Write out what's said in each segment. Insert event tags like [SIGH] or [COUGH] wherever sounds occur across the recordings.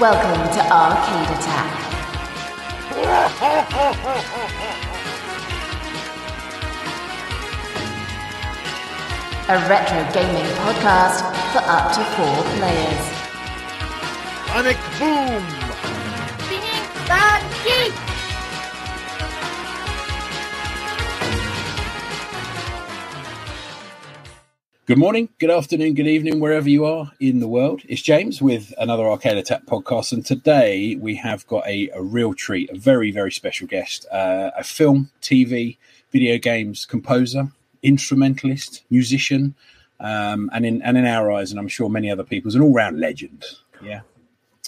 Welcome to Arcade Attack. A retro gaming podcast for up to four players. Sonic Boom! Good morning, good afternoon, good evening, wherever you are in the world. It's James with another Arcade Attack podcast, and today we have got a, a real treat, a very, very special guest, uh, a film, TV, video games composer, instrumentalist, musician, um, and in and in our eyes, and I'm sure many other people's, an all-round legend. Yeah,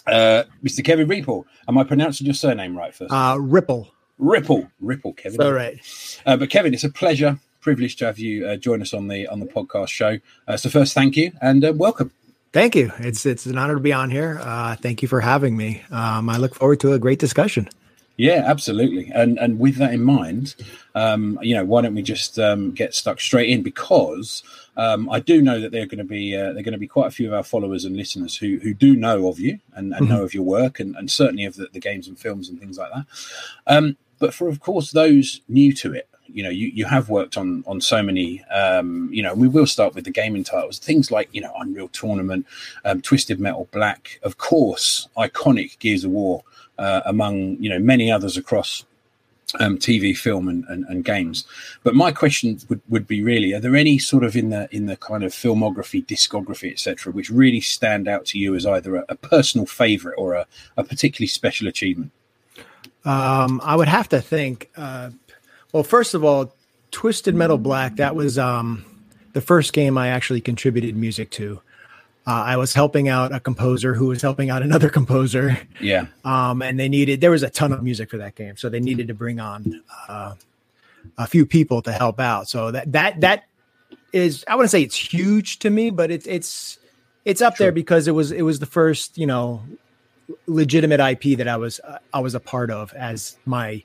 uh, Mr. Kevin Riepl. Am I pronouncing your surname right first? Uh, Riepl. Riepl, Riepl, Kevin. All right. Uh, but Kevin, it's a pleasure, privilege to have you uh, join us on the on the podcast show. Uh, so first, thank you and uh, welcome. Thank you. It's it's an honor to be on here. Uh, thank you for having me. Um, I look forward to a great discussion. Yeah, absolutely. And and with that in mind, um, you know, why don't we just um, get stuck straight in? Because um, I do know that there are going to be uh, there are going to be quite a few of our followers and listeners who who do know of you and, and know of your work and, and certainly of the, the games and films and things like that. Um, but for of course those new to it, you know, you, you have worked on on so many. Um, you know, we will start with the gaming titles, things like you know Unreal Tournament, um, Twisted Metal Black, of course, iconic Gears of War, uh, among you know many others across um, TV, film, and, and, and games. But my question would, would be really: Are there any sort of in the in the kind of filmography, discography, etc., which really stand out to you as either a, a personal favorite or a, a particularly special achievement? Um, I would have to think. Uh, well, first of all, Twisted Metal Black. That was um, the first game I actually contributed music to. Uh, I was helping out a composer who was helping out another [LAUGHS] composer. Yeah. Um, and they needed there was a ton of music for that game, so they needed to bring on uh, a few people to help out. So that that that is I wouldn't say it's huge to me, but it's it's it's up there because it was it was the first you know legitimate IP that I was uh, I was a part of as my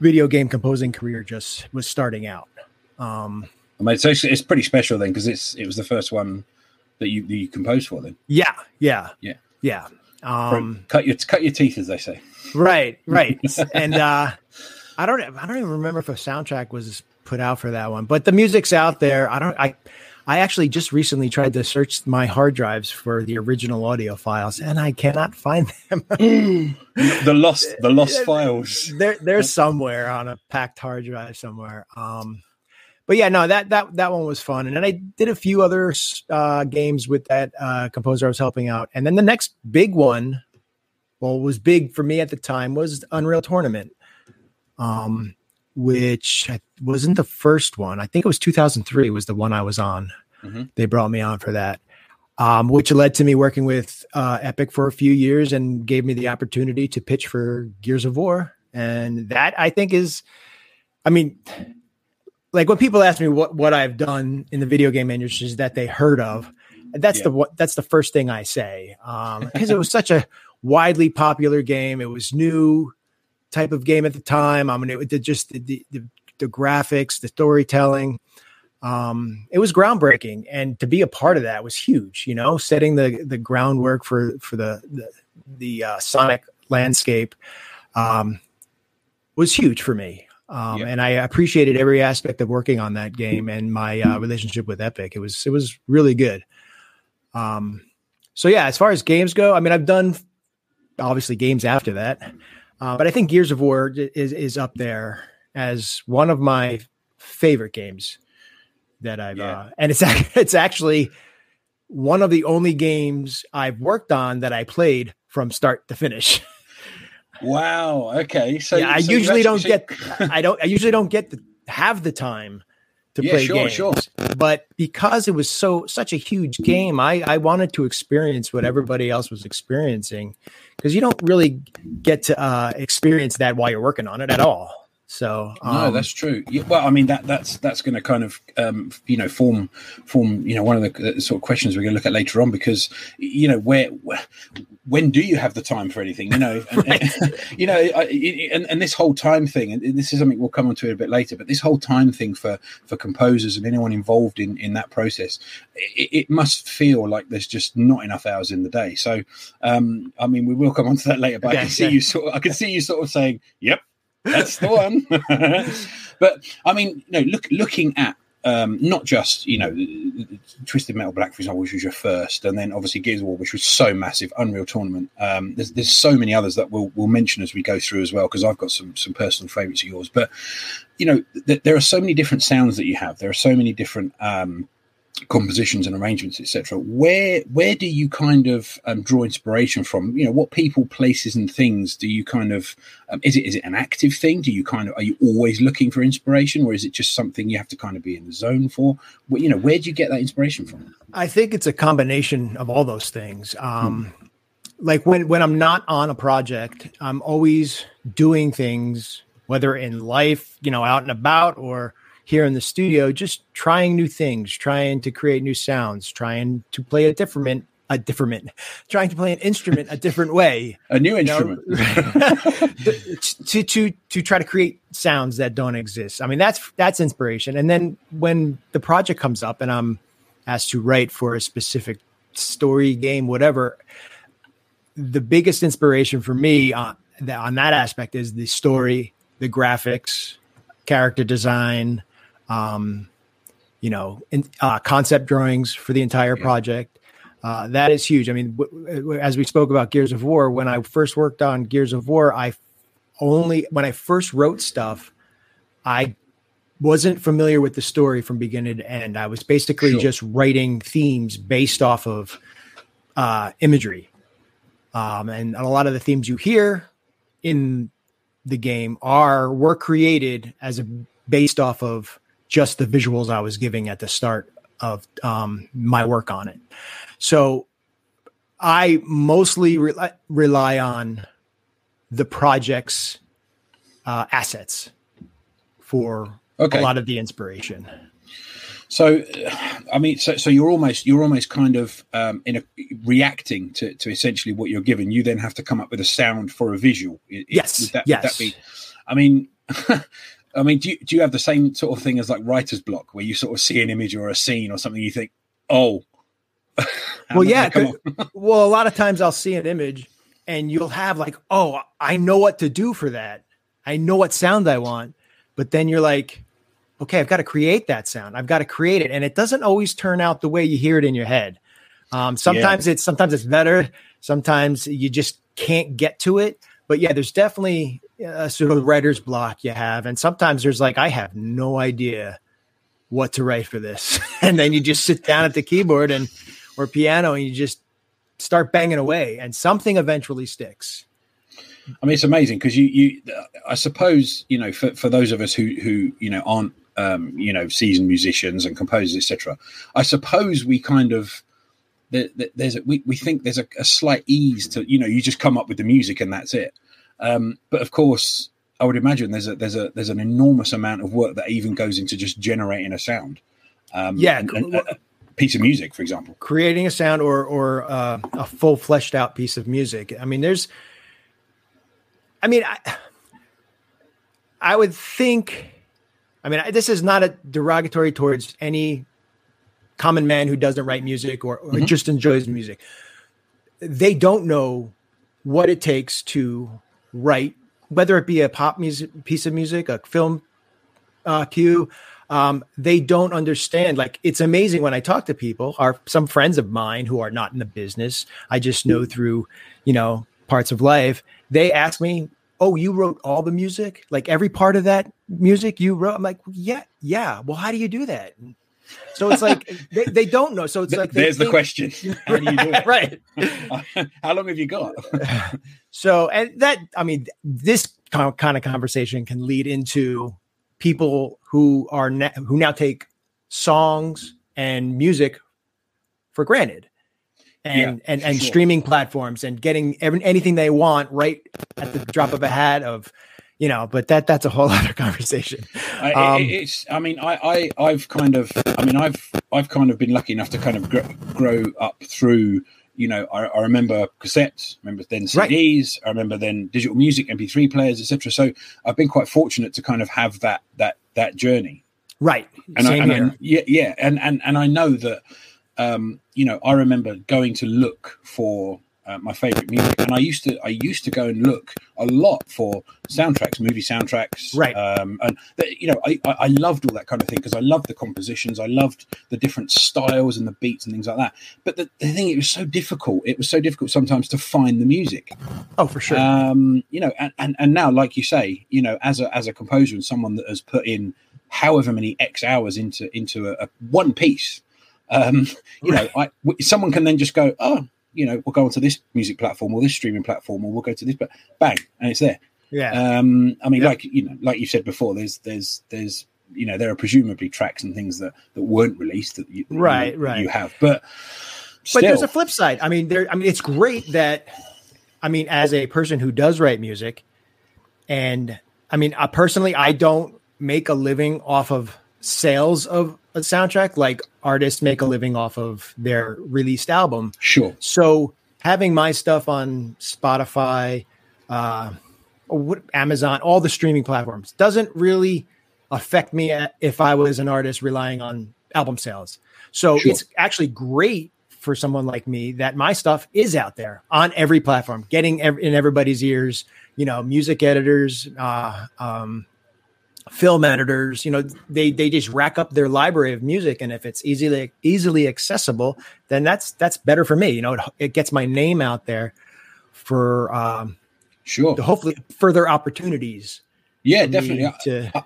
video game composing career just was starting out. Um, I mean, so it's, it's pretty special then because it's it was the first one that you that you composed for. Then, yeah, yeah, yeah, yeah. Um, cut your cut your teeth, as they say. right, [LAUGHS] right. and uh, I don't I don't even remember if a soundtrack was put out for that one, but the music's out there. I don't I. I actually just recently tried to search my hard drives for the original audio files, and I cannot find them. [LAUGHS] the lost the lost files. They're they're somewhere on a packed hard drive somewhere. Um, but yeah, no, that that that one was fun, and then I did a few other uh, games with that uh, composer I was helping out, and then the next big one, well, was big for me at the time was Unreal Tournament, um, which wasn't the first one. I think it was 2003 was the one I was on. Mm-hmm. They brought me on for that. Um, which led to me working with uh, Epic for a few years and gave me the opportunity to pitch for Gears of War. And that I think is, I mean, like when people ask me what what I've done in the video game industry that they heard of, that's Yeah. the what that's the first thing I say because it was such a widely popular game. It was new type of game at the time. I mean, it, it just the, the the graphics, the storytelling. Um, it was groundbreaking, and to be a part of that was huge. You know, setting the the groundwork for for the the, the uh, Sonic landscape um, was huge for me. Um, Yeah. and I appreciated every aspect of working on that game and my uh, relationship with Epic. It was it was really good. Um, so yeah, as far as games go, I mean, I've done obviously games after that, uh, but I think Gears of War is is up there as one of my favorite games that I've Yeah. uh, and it's [LAUGHS] it's actually one of the only games I've worked on that I played from start to finish. [LAUGHS] Wow. Okay. So yeah, I so usually don't get I don't I usually don't get to have the time to Yeah, play sure, games. sure. But because it was so such a huge game, I I wanted to experience what everybody else was experiencing because you don't really get to uh, experience that while you're working on it at all. So No, um, that's true. Yeah, well, I mean that that's that's going to kind of um, you know form form you know one of the, uh, sort of questions we're going to look at later on because you know where, where when do you have the time for anything? You know, [LAUGHS] and, and, [LAUGHS] you know, I, and, and this whole time thing, and this is something we'll come on to a bit later. But this whole time thing for for composers and anyone involved in in that process, it, it must feel like there's just not enough hours in the day. So, um, I mean, we will come on to that later. But okay, I can see yeah. you sort. Of, I can see you sort of saying, "Yep, that's the one." [LAUGHS] but I mean, no, look, looking at um, not just you know Twisted Metal Black, for example, which was your first, and then obviously Gears of War, which was so massive, Unreal Tournament. Um, there's there's so many others that we'll we'll mention as we go through as well, because I've got some some personal favourites of yours. But you know, th- there are so many different sounds that you have. There are so many different um, compositions and arrangements, etc. Where where do you kind of um, draw inspiration from? You know, what people, places, and things do you kind of um, is it is it an active thing? Do you kind of are you always looking for inspiration, or is it just something you have to kind of be in the zone for? Well, you know, where do you get that inspiration from? I think it's a combination of all those things. Um, hmm. Like when when I'm not on a project, I'm always doing things, whether in life, you know, out and about, or here in the studio, just trying new things, trying to create new sounds, trying to play a different a different [LAUGHS] trying to play an instrument a different way. A new instrument. [LAUGHS] To to to try to create sounds that don't exist. I mean that's that's inspiration. And then when the project comes up and i'm asked to write for a specific story game whatever the biggest inspiration for me uh, on, on that aspect is the story the graphics character design um, you know, in, uh, concept drawings for the entire project. Uh, that is huge. I mean, w- w- as we spoke about Gears of War, when I first worked on Gears of War, I only when I first wrote stuff, I wasn't familiar with the story from beginning to end. I was basically sure. just writing themes based off of uh, imagery, um, and a lot of the themes you hear in the game are were created as a based off of just the visuals I was giving at the start of um, my work on it. So I mostly re- rely on the project's uh, assets for okay. a lot of the inspiration. So, I mean, so so you're almost you're almost kind of um, in a reacting to, to essentially what you're given. You then have to come up with a sound for a visual. yes. Would that, yes. Would that be? I mean, [LAUGHS] I mean, do you, do you have the same sort of thing as like writer's block, where you sort of see an image or a scene or something, you think, oh, [LAUGHS] well, yeah. well, a lot of times I'll see an image, and you'll have like, oh, I know what to do for that. I know what sound I want, but then you're like, okay, I've got to create that sound. I've got to create it, and it doesn't always turn out the way you hear it in your head. Um, sometimes yeah. it's sometimes it's better. Sometimes you just can't get to it. But yeah, there's definitely a sort of writer's block you have. And sometimes there's like, I have no idea what to write for this. [LAUGHS] and then you just sit down at the keyboard and or piano and you just start banging away and something eventually sticks. I mean, it's amazing because you, you, I suppose, you know, for, for those of us who, who, you know, aren't, um, you know, seasoned musicians and composers, etc. I suppose we kind of, there's a, we, we think there's a, a, slight ease to, you know, you just come up with the music and that's it. Um, but of course, I would imagine there's a there's a there's an enormous amount of work that even goes into just generating a sound. Um, yeah, and, and, a piece of music, for example, creating a sound or or uh, a full fleshed out piece of music. I mean, there's, I mean, I, I would think, I mean, this is not a derogatory towards any common man who doesn't write music or, or mm-hmm. just enjoys music. They don't know what it takes to write, whether it be a pop music piece of music, a film uh, cue. Um, they don't understand. Like it's amazing when I talk to people, are some friends of mine who are not in the business. I just know through, you know, parts of life. They ask me, "Oh, you wrote all the music, like every part of that music you wrote." I'm like, "Yeah, yeah." Well, how do you do that? So it's like they, they don't know. So it's like there's the question. [LAUGHS] How do you do it? right. [LAUGHS] How long have you got? [LAUGHS] so and that I mean this kind of conversation can lead into people who are na- who now take songs and music for granted. And, yeah, and and sure. streaming platforms and getting every, anything they want right at the drop of a hat of you know, but that that's a whole [LAUGHS] other conversation. Um, it's, I mean, I, I, I've kind of, I mean, I've, I've kind of been lucky enough to kind of grow, grow up through, you know, I, I remember cassettes, I remember then Right. CDs, I remember then digital music, MP3 players, etc. So I've been quite fortunate to kind of have that that that journey. Right. And, I, and here. I, yeah, yeah, and and and I know that, um, you know, I remember going to look for uh, my favorite music, and I used to I used to go and look a lot for soundtracks, movie soundtracks, Right. Um, and th- you know, I, I I loved all that kind of thing because I loved the compositions, I loved the different styles and the beats and things like that. But the, the thing, it was so difficult. It was so difficult sometimes to find the music oh, for sure. um you know and, and and now like you say you know as a as a composer and someone that has put in however many x hours into into a, a one piece um you know I w someone can then just go oh you know we'll go onto this music platform or this streaming platform or we'll go to this but bang and it's there yeah. um i mean Yeah. like you know like you said before there's there's there's you know there are presumably tracks and things that that weren't released that you, that you- Right, right. you have but but there's a flip side. I mean, there. I mean, it's great that. I mean, as a person who does write music, and I mean, I personally, I don't make a living off of sales of a soundtrack like artists make a living off of their released album. sure So having my stuff on Spotify, uh, Amazon, all the streaming platforms doesn't really affect me if I was an artist relying on album sales. So Sure. it's actually great for someone like me that my stuff is out there on every platform, getting ev- in everybody's ears. You know, music editors, uh, um, film editors. You know, they they just rack up their library of music, and if it's easily easily accessible, then that's that's better for me. You know, it, it gets my name out there for um, sure hopefully further opportunities. Yeah definitely To,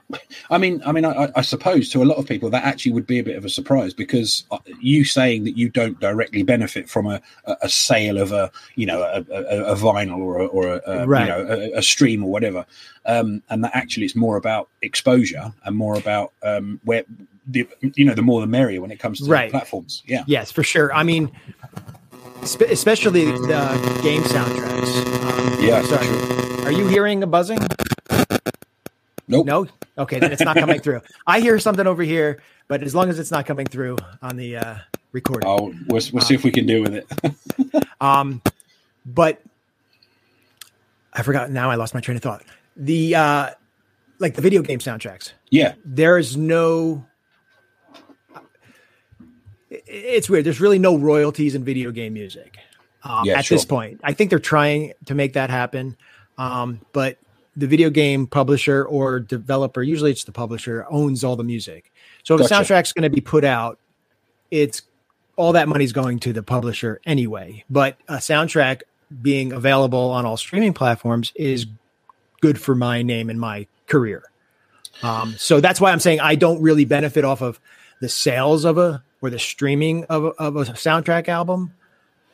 I mean, I mean, I, I suppose to a lot of people that actually would be a bit of a surprise because uh, you saying that you don't directly benefit from a, a, sale of a, you know, a, a, a vinyl or a, or a, Right. you know, a, a stream or whatever, um, and that actually it's more about exposure and more about um, where the, you know, the more the merrier when it comes to Right. platforms. Yeah, yes, for sure. I mean, spe- especially the game soundtracks. Um, Yeah, sorry. Are you hearing a buzzing? Nope, No. Okay, then it's not coming through. I hear something over here, but as long as it's not coming through on the uh, recording. I'll, we'll, we'll see if we can deal with it. [LAUGHS] Um, but I forgot. Now I lost my train of thought. The uh, like the video game soundtracks. yeah, There is no. It's weird. There's really no royalties in video game music um, Yeah, at sure. this point. I think they're trying to make that happen, um, but the video game publisher or developer, usually it's the publisher, owns all the music. So if Gotcha. a soundtrack's going to be put out, it's all that money's going to the publisher anyway. But a soundtrack being available on all streaming platforms is good for my name and my career. Um, so that's why I'm saying I don't really benefit off of the sales of a or the streaming of a, of a soundtrack album.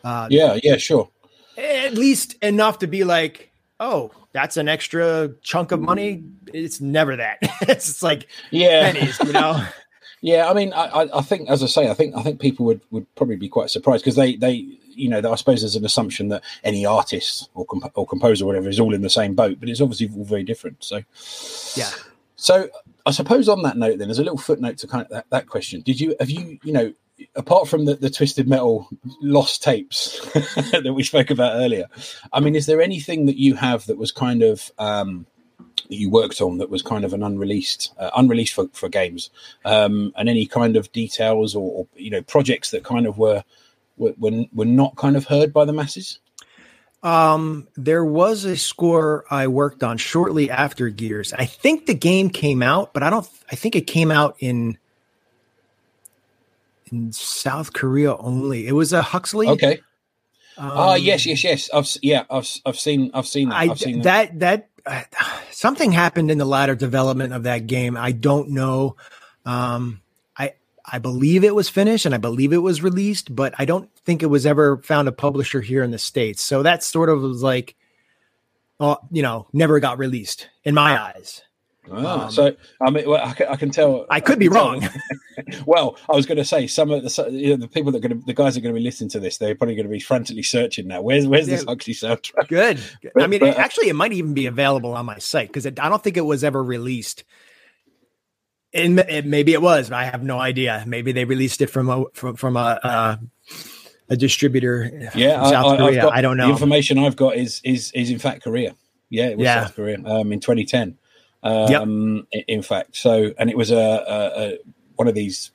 Uh, yeah, yeah, sure. At least enough to be like, oh, that's an extra chunk of money. It's never that. [LAUGHS] it's like Yeah, pennies, you know. [LAUGHS] Yeah, I mean, I, I- I think, as I say, I think, I think people would, would probably be quite surprised because they, they, you know, I suppose there's an assumption that any artist or comp- or composer or whatever is all in the same boat, but it's obviously all very different. So, yeah. so I suppose on that note, then there's a little footnote to kind of that, that question. Did you have you, you know, apart from the, the twisted metal lost tapes [LAUGHS] that we spoke about earlier, I mean, is there anything that you have that was kind of um, that you worked on that was kind of an unreleased, uh, unreleased for, for games, um, and any kind of details or, or you know projects that kind of were were, were not kind of heard by the masses? Um, there was a score I worked on shortly after Gears. I think the game came out, but I don't. I think it came out in in South Korea only. It was a Huxley. Okay. Ah, um, yes, yes, yes. I've yeah, I've I've seen I've seen that. I I've seen that. that that uh, something happened in the latter development of that game. I don't know. Um, I I believe it was finished and I believe it was released, but I don't think it was ever found a publisher here in the states. So that sort of was like, oh, you know, never got released in my eyes. Ah, um, so I mean, well, I, can, I can tell. I could be can [LAUGHS] tell- wrong. [LAUGHS] well, I was going to say some of the you know, the people that are going to the guys are going to be listening to this, they're probably going to be frantically searching now. Where's where's this Yeah. Huxley soundtrack? Good. [LAUGHS] Good. I mean, But- uh, actually, it might even be available on my site because I don't think it was ever released. And it, maybe it was, but I have no idea. Maybe they released it from a from, from a uh, a distributor. Yeah, South I, I, Korea. I don't know. The information I've got is is is in fact Korea. Yeah, it was Yeah. South Korea um, in 2010. Um, i- In fact, so and it was a, a, a one of these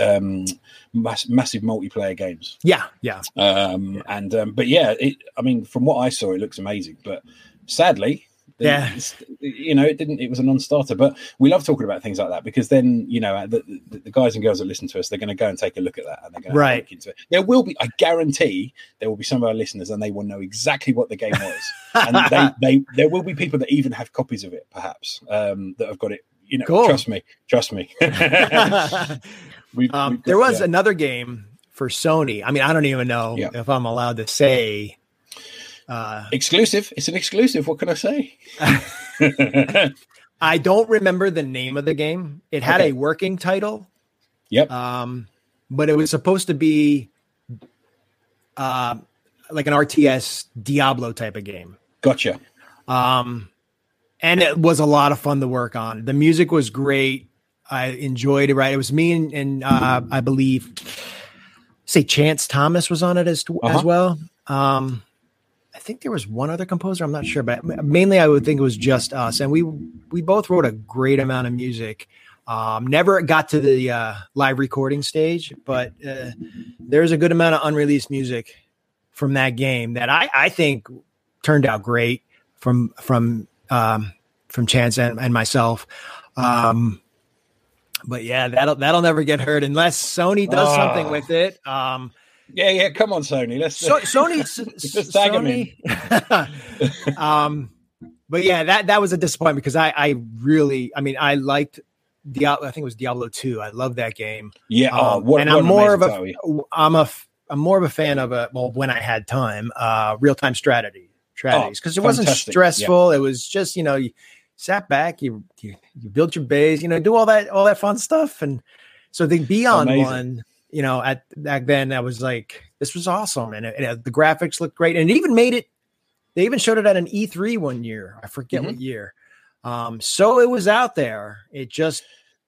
um, mass, massive multiplayer games. Yeah, yeah. Um, And um, but yeah, it, I mean, from what I saw, it looks amazing. But sadly, the- Yeah. you know, it didn't. It was a non-starter. But we love talking about things like that because then you know the, the, the guys and girls that listen to us, they're going to go and take a look at that and they're going Right. to look into it. There will be, I guarantee, there will be some of our listeners and they will know exactly what the game was. and they, [LAUGHS] they, there will be people that even have copies of it, perhaps, um, that have got it. You know, Cool. trust me, trust me. [LAUGHS] [LAUGHS] We've- um, we've got- there was yeah. another game for Sony. I mean, I don't even know Yeah. if I'm allowed to say. Uh, exclusive. It's an exclusive. What can I say? [LAUGHS] I don't remember the name of the game. It had Okay. a working title, yep. um, but it was supposed to be uh, like an RTS Diablo type of game. Gotcha. Um, and it was a lot of fun to work on. The music was great. I enjoyed it. Right, it was me and, and uh, I believe, say Chance Thomas was on it as Uh-huh. as well. Um, I think there was one other composer. I'm not sure, but mainly I would think it was just us, and we we both wrote a great amount of music. Um, never got to the uh, live recording stage, but uh, there's a good amount of unreleased music from that game that I, I think turned out great from from um, from Chance and, and myself. Um, but yeah, that'll that'll never get heard unless Sony does something Oh. with it. Um, Yeah, yeah. Come on, Sony. Let's. so, [LAUGHS] Sony, Just tag 'em in. Sony. [LAUGHS] um, but yeah, that that was a disappointment because I I really I mean I liked Diablo. I think it was Diablo two. I love that game. yeah. Oh, Um, what, and what I'm more of a title. I'm a I'm more of a fan of a well when I had time uh real time strategy strategies because it wasn't Oh, fantastic. stressful. It was just you know you sat back you, you you built your base you know do all that all that fun stuff and so the Beyond Amazing. one you know at back then I was like this was awesome and it, the graphics looked great and it even made it they even showed it at an E3 one year I forget Mm-hmm. what year um so it was out there it just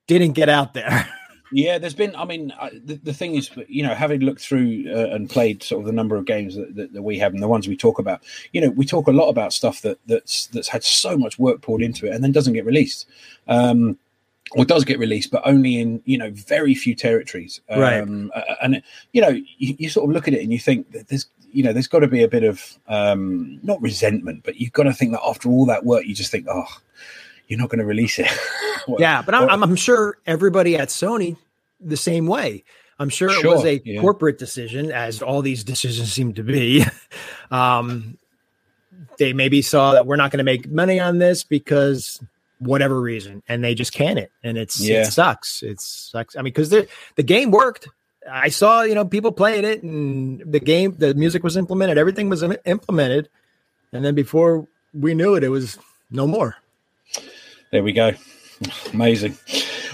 didn't get out there. [LAUGHS] Yeah, there's been. I mean, I, the, the thing is, you know, having looked through uh, and played sort of the number of games that, that, that we have and the ones we talk about, you know, we talk a lot about stuff that that's that's had so much work poured into it and then doesn't get released, um, or does get released, but only in you know very few territories. Um, Right. uh, And you know, you, you sort of look at it and you think that there's you know there's got to be a bit of um, not resentment, but you've got to think that after all that work, you just think, oh, you're not going to release it. [LAUGHS] Well, yeah, but I'm, I'm, sure everybody at Sony the same way. I'm sure it was a yeah. corporate decision, as all these decisions seem to be. [LAUGHS] um, they maybe saw that we're not going to make money on this because whatever reason, and they just can it, and it's Yeah. it sucks. It sucks. I mean, because the the game worked. I saw you know people playing it, and the game, the music was implemented, everything was im- implemented, and then before we knew it, it was no more. There we go. Amazing.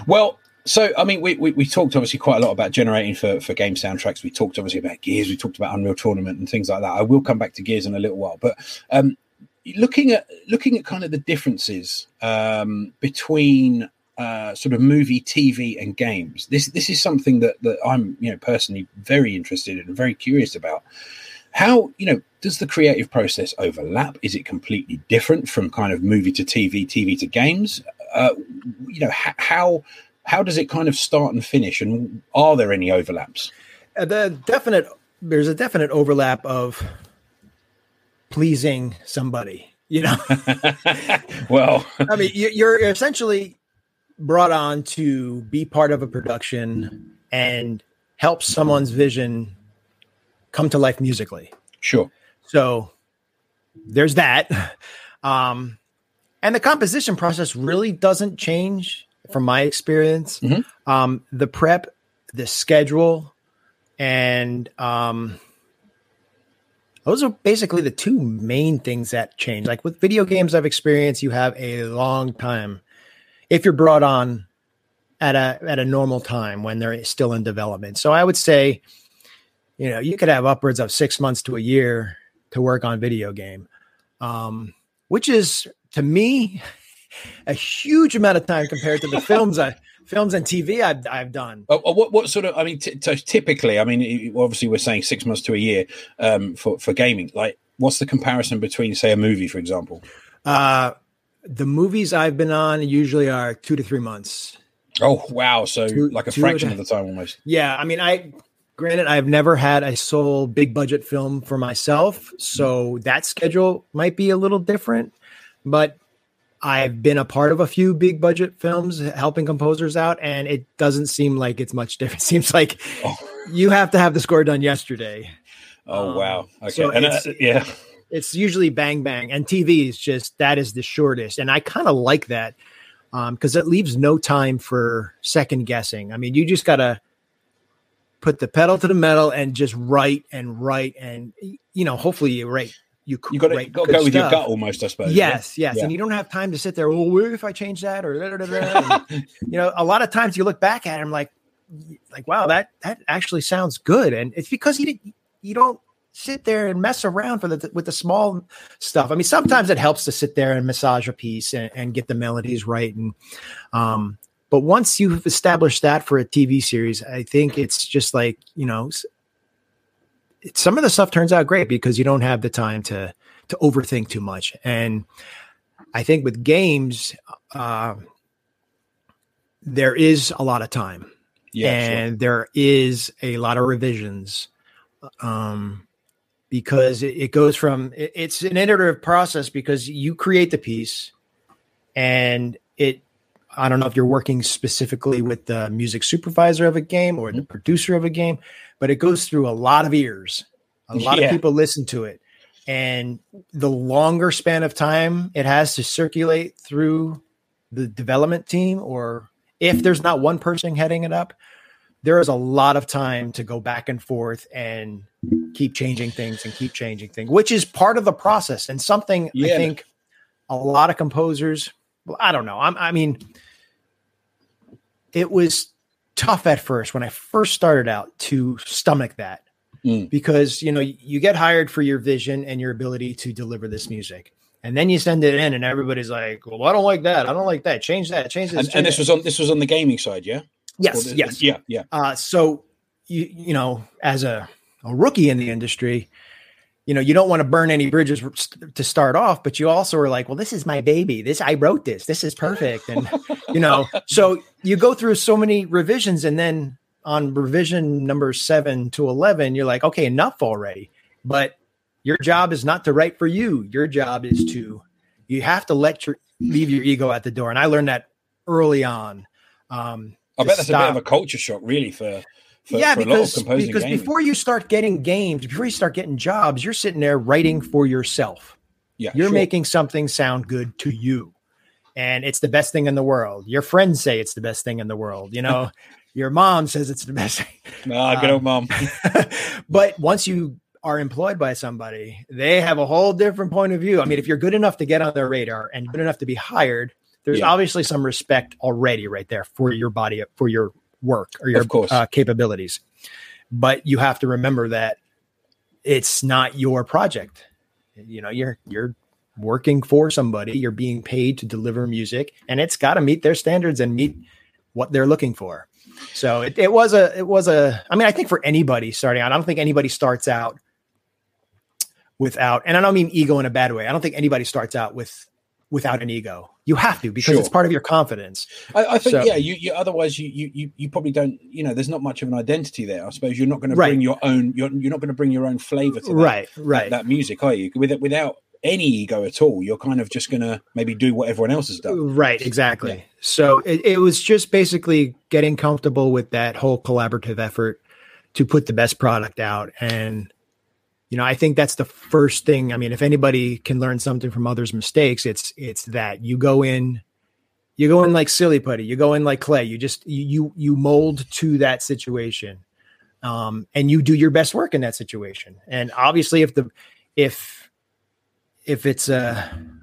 Well, so I mean, we, we we talked obviously quite a lot about generating for for game soundtracks. We talked obviously about Gears. We talked about Unreal Tournament and things like that. I will come back to Gears in a little while, but um, looking at looking at kind of the differences um, between uh, sort of movie, TV, and games. This this is something that that I'm you know personally very interested in and very curious about. How you know does the creative process overlap? Is it completely different from kind of movie to TV, TV to games? Uh, you know how how does it kind of start and finish, and are there any overlaps? Uh, the definite there's a definite overlap of pleasing somebody you know? [LAUGHS] Well, i mean you, you're essentially brought on to be part of a production and help someone's vision come to life musically. Sure. so there's that. Um and the composition process really doesn't change from my experience. Mhm. um the prep the schedule and um those are basically the two main things that change. Like with video games i've experienced you have a long time if you're brought on at a at a normal time when they're still in development. So i would say you know you could have upwards of six months to a year to work on video game um which is to me [LAUGHS] a huge amount of time compared to the [LAUGHS] films i films and TV I've I've done. What what sort of? I mean, t- so typically, I mean, obviously, we're saying six months to a year um, for for gaming. Like, what's the comparison between, say, a movie, for example? Uh, the movies I've been on usually are two to three months. Oh, wow! So Two- like a fraction of the time, almost. Yeah, I mean, I granted I've never had a sole big budget film for myself, so that schedule might be a little different, but I've been a part of a few big budget films helping composers out and it doesn't seem like it's much different. It [LAUGHS] seems like Oh. you have to have the score done yesterday. Oh, Um, wow! Okay, so and, uh, it's- yeah, It's usually bang bang and TV is just that is the shortest and I kind of like that because it leaves no time for second guessing. I mean, you just got to put the pedal to the metal and just write and write and you know hopefully you write you you got to go with your gut, almost, I suppose. Yes, yes, Yeah. and you don't have time to sit there. Well, what if I change that or da, da, da, da," and, [LAUGHS] you know, a lot of times you look back at it, I'm like, like wow, that that actually sounds good, and it's because you didn't, you don't sit there and mess around for the with the small stuff. I mean, sometimes it helps to sit there and massage a piece and, and get the melodies right, and um, but once you've established that for a TV series, I think it's just like you know. It- Some of the stuff turns out great because you don't have the time to to overthink too much. And I think with games, uh, there is a lot of time yeah, sure. and there is a lot of revisions um, because it, it goes from it- it's an iterative process because you create the piece and it i don't know if you're working specifically with the music supervisor of a game or Mm-hmm. the producer of a game but it goes through a lot of ears. A lot Yeah. of people listen to it. And the longer span of time it has to circulate through the development team or if there's not one person heading it up there is a lot of time to go back and forth and keep changing things and keep changing things which is part of the process. And something i think a lot of composers well, i don't know. I'm, i mean it was tough at first when i first started out to stomach that Mm. because you know you get hired for your vision and your ability to deliver this music and then you send it in and everybody's like well i don't like that i don't like that change that change this and, change and this that." was on this was on the gaming side, yeah. Yes the- yes yeah, yeah. uh, so you you know, as a, a rookie in the industry, you know, you don't want to burn any bridges to start off, but you also are like, well, this is my baby. This I wrote this. This is perfect, and you know, so you go through so many revisions, and then on revision number seven to eleven, you're like, okay, enough already. But your job is not to write for you. Your job is to you have to let your leave your ego at the door, and I learned that early on. Um, I bet that's a bit of a culture shock, really, for for, yeah, for because, because gaming. before you start getting games, before you start getting jobs, you're sitting there writing for yourself. yeah, You're sure. making something sound good to you. And it's the best thing in the world. Your friends say it's the best thing in the world. You know, [LAUGHS] your mom says it's the best thing. Ah, good um, old mom. [LAUGHS] but once you are employed by somebody, they have a whole different point of view. I mean, if you're good enough to get on their radar and good enough to be hired, there's Yeah. obviously some respect already right there for your body, for your work or your uh, capabilities. But you have to remember that it's not your project. You know, you're you're working for somebody, you're being paid to deliver music, and it's got to meet their standards and meet what they're looking for. So it, it was a it was a I mean I think for anybody starting out I don't think anybody starts out without and I don't mean ego in a bad way I don't think anybody starts out with without an ego you have to because Sure. it's part of your confidence I, I think So- yeah, you, you otherwise you, you you probably don't you know there's not much of an identity there. I suppose you're not going to bring your own you're, you're not going to bring your own flavor to that, right that, right that music, are you? With, without any ego at all, you're kind of just going to maybe do what everyone else has done. Right, exactly. Yeah. So it, it was just basically getting comfortable with that whole collaborative effort to put the best product out. And, you know, I think that's the first thing. I mean, if anybody can learn something from others' mistakes, it's it's that you go in, you go in like silly putty, you go in like clay. You just you you, you mold to that situation. Um, and you do your best work in that situation. And obviously if the if if it's a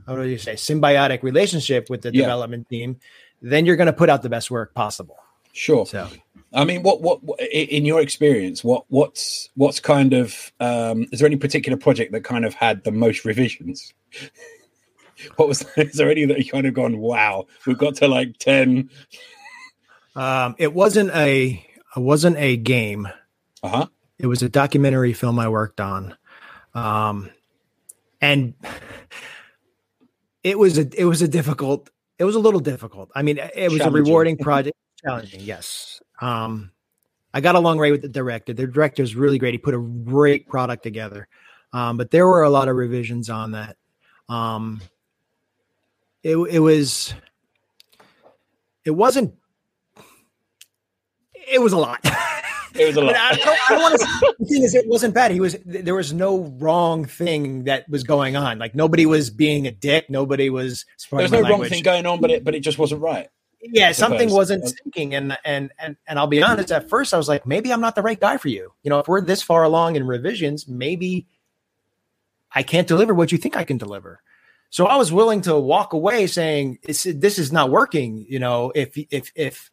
how do you say symbiotic relationship with the Yeah. development team, then you're going to put out the best work possible. Sure. So I mean, what, what, what, in your experience, what, what's, what's kind of, um, is there any particular project that kind of had the most revisions? [LAUGHS] what was, is there any that you kind of gone, wow, we've got to like 10, Um, it wasn't a it wasn't a game. Uh huh. It was a documentary film I worked on, um, and it was a it was a difficult. It was a little difficult. I mean, it was a rewarding [LAUGHS] project. Challenging, yes. Um, I got along right with the director. The director is really great. He put a great product together. Um, but there were a lot of revisions on that. Um, it it was it wasn't it was a lot. [LAUGHS] It was a lot. I, don't, I don't want to. The thing is, it wasn't bad. He was. There was no wrong thing that was going on. Like nobody was being a dick. Nobody was. There's no wrong thing going on, but it but it just wasn't right. Yeah, something wasn't uh, syncing, and and and and I'll be honest. At first, I was like, maybe I'm not the right guy for you. You know, if we're this far along in revisions, maybe I can't deliver what you think I can deliver. So I was willing to walk away saying, this is not working. You know, if if if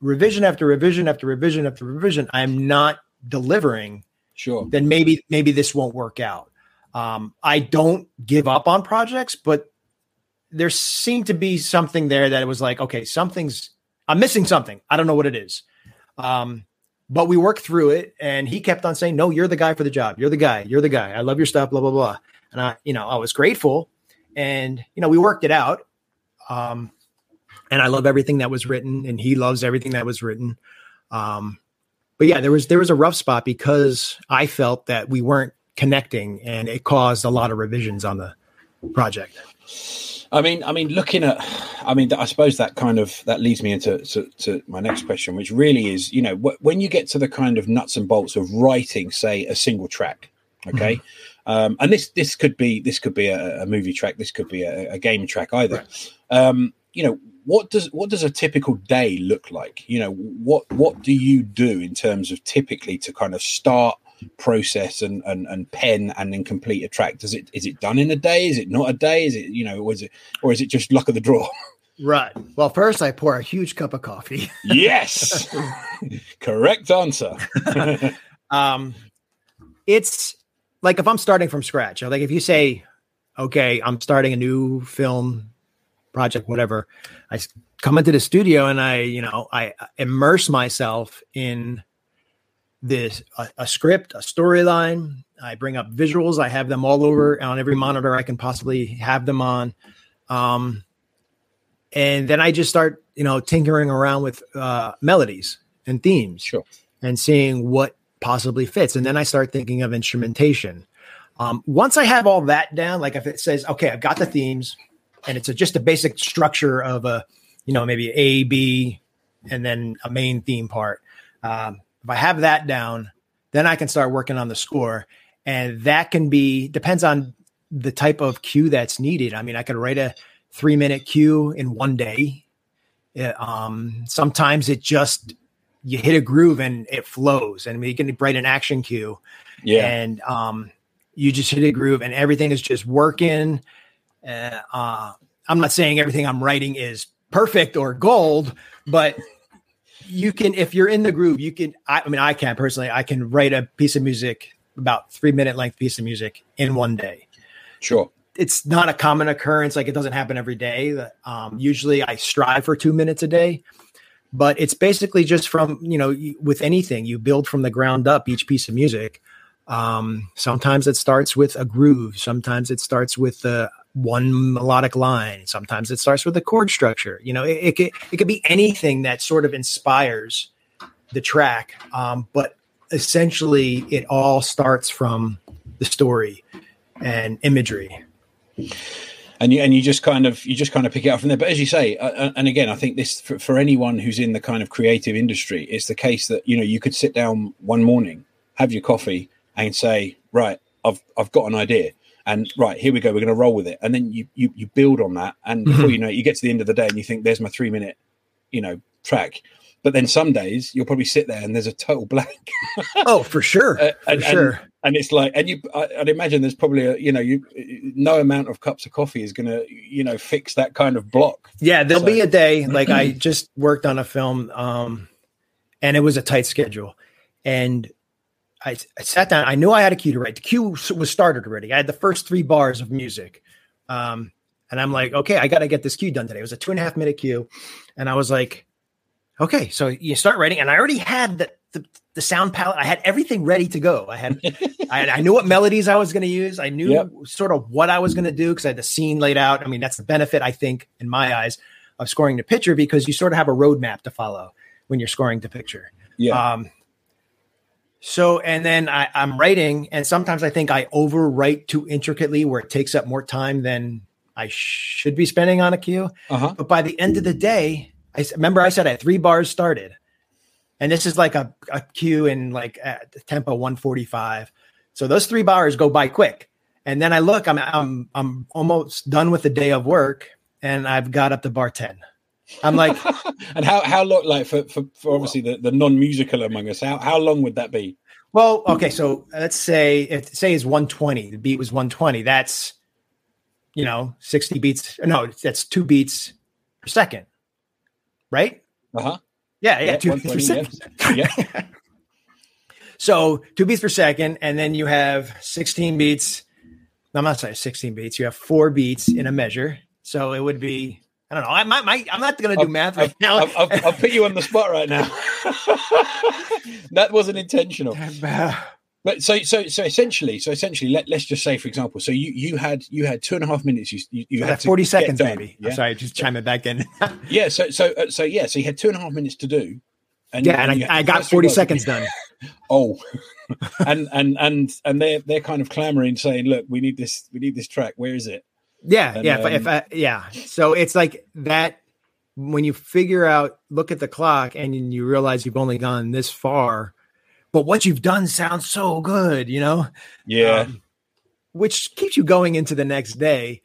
revision after revision after revision after revision, I'm not delivering, sure, then maybe maybe this won't work out. Um, I don't give up on projects, but there seemed to be something there that it was like, okay, something's I'm missing something. I don't know what it is. Um, but we worked through it, and he kept on saying, "No, you're the guy for the job. You're the guy. You're the guy. I love your stuff." Blah blah blah. And I, you know, I was grateful, and you know, we worked it out. Um, and I love everything that was written, and he loves everything that was written. Um, but yeah, there was there was a rough spot because I felt that we weren't connecting, and it caused a lot of revisions on the project. I mean, I mean, looking at, I mean, I suppose that kind of that leads me into to, to my next question, which really is, you know, wh- when you get to the kind of nuts and bolts of writing, say, a single track, okay, mm-hmm. um, and this this could be this could be a, a movie track, this could be a, a game track either. Right. Um, you know, what does what does a typical day look like? You know, what what do you do in terms of typically to kind of start process and, and and pen and then complete a track? Does it is it done in a day? Is it not a day? Is it you know, or is it or is it just luck of the draw? [LAUGHS] Right. Well, first I pour a huge cup of coffee. [LAUGHS] yes. [LAUGHS] Correct answer. um it's like if I'm starting from scratch, like if you say, okay, I'm starting a new film project, whatever, I come into the studio and I, you know, I immerse myself in this a, a script, a storyline. I bring up visuals. I have them all over on every monitor I can possibly have them on. Um, and then I just start, you know, tinkering around with uh, melodies and themes, sure. and seeing what possibly fits. And then I start thinking of instrumentation. Um, once I have all that down, like if it says, okay, I've got the themes, and it's a, just a basic structure of a, you know, maybe A, B, and then a main theme part. Um, if I have that down, then I can start working on the score. And that can be, depends on the type of cue that's needed. I mean, I could write a three minute cue in one day. It, um, sometimes it just, you hit a groove and it flows. And we can write an action cue. Yeah. And um, you just hit a groove and everything is just working. Uh, uh, I'm not saying everything I'm writing is perfect or gold, but you can if you're in the groove you can I, I, mean i can personally i can write a piece of music about three minute length piece of music in one day. Sure. It's not a common occurrence like it doesn't happen every day um, usually i strive for two minutes a day but it's basically just from you know with anything you build from the ground up each piece of music. Um, sometimes it starts with a groove sometimes it starts with a, one melodic line. Sometimes it starts with a chord structure. You know, it, it could it could be anything that sort of inspires the track. Um, but essentially, it all starts from the story and imagery. And you and you just kind of you just kind of pick it up from there. But as you say, uh, uh, and again, I think this for, for anyone who's in the kind of creative industry, it's the case that you know you could sit down one morning, have your coffee, and say, right, I've I've got an idea and right here we go we're going to roll with it. And then you you, you build on that and mm-hmm. before you know it, you get to the end of the day and you think there's my three minute you know track. But then some days you'll probably sit there and there's a total blank. [LAUGHS] Oh for sure uh, and, for sure. and, and, it's like and you I, would imagine there's probably a you know you no amount of cups of coffee is going to you know fix that kind of block. Yeah there'll so. be a day [CLEARS THROAT] like i just worked on a film um and it was a tight schedule. And I, I, sat down. I knew I had a cue to write. The cue was started already. I had the first three bars of music. Um, and I'm like, okay, I got to get this cue done today. It was a two and a half minute cue. And I was like, okay, so you start writing, and I already had the the, the sound palette. I had everything ready to go. I had, I, I knew what melodies I was going to use. I knew Yep. sort of what I was going to do because I had the scene laid out. I mean, that's the benefit I think in my eyes of scoring the picture because you sort of have a roadmap to follow when you're scoring the picture. Yeah. Um, so and then I, I'm writing, and sometimes I think I overwrite too intricately, where it takes up more time than I should be spending on a cue. Uh huh. But by the end of the day, I remember I said I had three bars started, and this is like a, a cue in like at tempo 145. So those three bars go by quick, and then I look, I'm I'm I'm almost done with the day of work, and I've got up to bar 10. I'm like, [LAUGHS] and how how long? Like for for, for obviously the, the non musical among us, how how long would that be? well, okay, so let's say if say is 120, the beat was 120. That's you know 60 beats. No, that's two beats per second, right? Uh huh. Yeah, yeah, Yeah, two beats per 120, second. Yeah. [LAUGHS] So two beats per second, and then you have 16 beats. No, I'm not saying 16 beats. You have four beats in a measure. So it would be, I don't know. I might, I'm not going to do math right now. I've, I've, I've put you on the spot right now. [LAUGHS] that wasn't intentional. But so so so essentially, so essentially, let let's just say, for example, so you you had you had two and a half minutes. You you, you had 40 get seconds, done, maybe. Yeah? I'm sorry, just chime it back in. [LAUGHS] yeah. So so uh, so yeah. So you had two and a half minutes to do. And yeah, and had I, I got 40 seconds done. [LAUGHS] Oh, and and and and they're they're kind of clamoring, saying, "Look, we need this. We need this track. Where is it?" Yeah, And, yeah, if, I- if um, I, yeah. So it's like that when you figure out, look at the clock, and you realize you've only gone this far, but what you've done sounds so good, you know. Yeah. um, which keeps you going into the next day.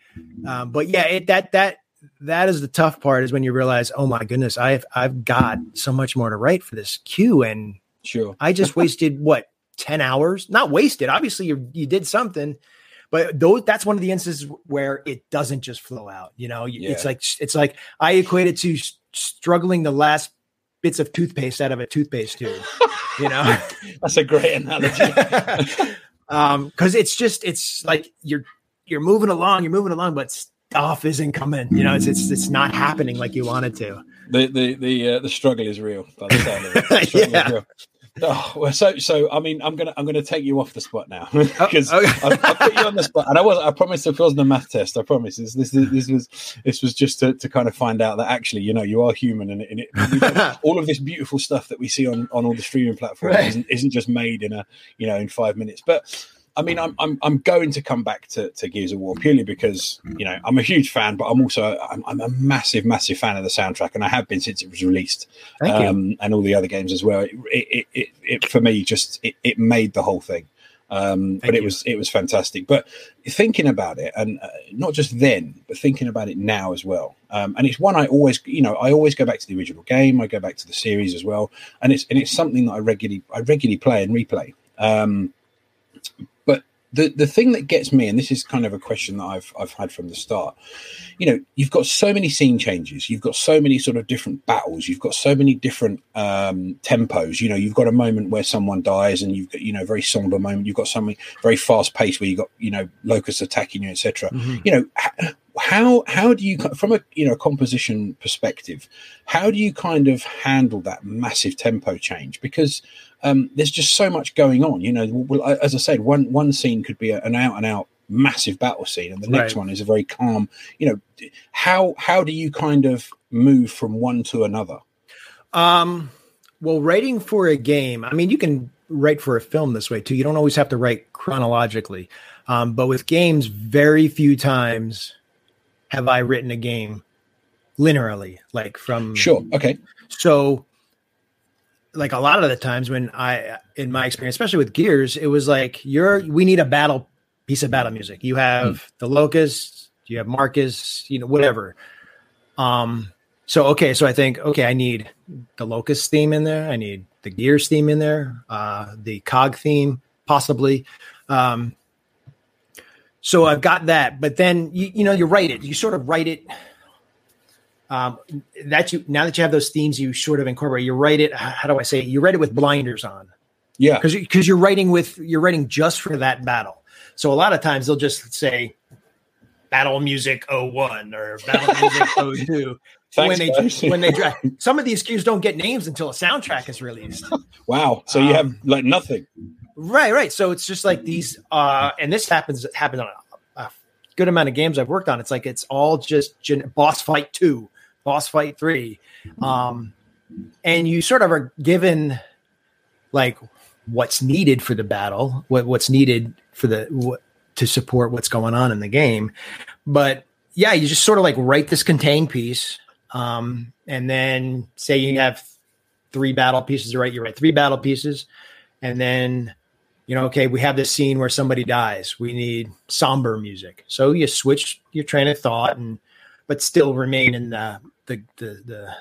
Um, but yeah, it, that that that is the tough part is when you realize, oh my goodness, I've I've got so much more to write for this cue, and sure. I just wasted what ten hours? Not wasted. Obviously, you you did something. But those, that's one of the instances where it doesn't just flow out. You know, You- it's like it's like I equate it to struggling the last bits of toothpaste out of a toothpaste tube. You know, [LAUGHS] That's a great analogy. [LAUGHS] um because it's just it's like you're you're moving along you're moving along but stuff isn't coming you know it's it's, it's not happening like you wanted to the the the uh, the struggle is real. By the sound of it. The [LAUGHS] struggle is Yeah. real. Oh, well, so so I mean, I'm gonna I'm gonna take you off the spot now oh, [LAUGHS] because okay. I, I put you on the spot, and I was I promised it wasn't a math test. I promise this this this was this was just to, to kind of find out that actually you know you are human, and, it- and it, [LAUGHS] all of this beautiful stuff that we see on on all the streaming platforms Right. isn't, isn't just made in a you know in five minutes, but. I mean, I'm, I'm I'm going to come back to, to Gears of War purely because you know I'm a huge fan, but I'm also I'm, I'm a massive massive fan of the soundtrack, and I have been since it was released thank you um, and all the other games as well. It, it, it, it for me just it, it made the whole thing. Um, but it you. was it was fantastic. But thinking about it, and uh, not just then, but thinking about it now as well. Um, and it's one I always, you know, I always go back to the original game. I go back to the series as well, and it's and it's something that I regularly I regularly play and replay. The the thing that gets me, and this is kind of a question that I've I've had from the start, you know, you've got so many scene changes, you've got so many sort of different battles, you've got so many different um, tempos. You know, you've got a moment where someone dies, and you've got you know very somber moment. You've got something very fast paced where you got you know locusts attacking you, etc. Mhm. You know, how how do you from a you know composition perspective, how do you kind of handle that massive tempo change? Because um, there's just so much going on. You know, well, as I said, one one scene could be an out and out massive battle scene, and the next Right. one is a very calm. You know, how how do you kind of move from one to another? Um, well, writing for a game, I mean, you can write for a film this way too. You don't always have to write chronologically. Um, but with games, very few times have I written a game linearly, like from Sure, okay, So, like a lot of the times when I, in my experience, especially with Gears, it was like you're we need a battle piece of battle music. You have the Locust, you have Marcus, you know, whatever. Um. So okay, so I think okay, I need the Locust theme in there. I need the Gears theme in there. Uh, the Cog theme possibly. Um. So I've got that, but then you you know you write it. You sort of write it um, that you now that you have those themes you sort of incorporate you write it how do i say it? you write it with blinders on yeah, because because you're writing with you're writing just for that battle so a lot of times they'll just say battle music 01 or battle music [LAUGHS] 02 Thanks, when they guys. when they dra- [LAUGHS] some of these cues don't get names until a soundtrack is released. wow. So you have Um, like nothing. Right, right. So it's just like these, uh, and this happens happens on a, a good amount of games I've worked on. It's like it's all just gen- boss fight two, boss fight three, um, and you sort of are given like what's needed for the battle, what what's needed for the what, to support what's going on in the game. But yeah, you just sort of like write this contained piece, um, and then say you have three battle pieces to write. You write three battle pieces, and then you know, okay, we have this scene where somebody dies. We need somber music. So you switch your train of thought and but still remain in the the the the,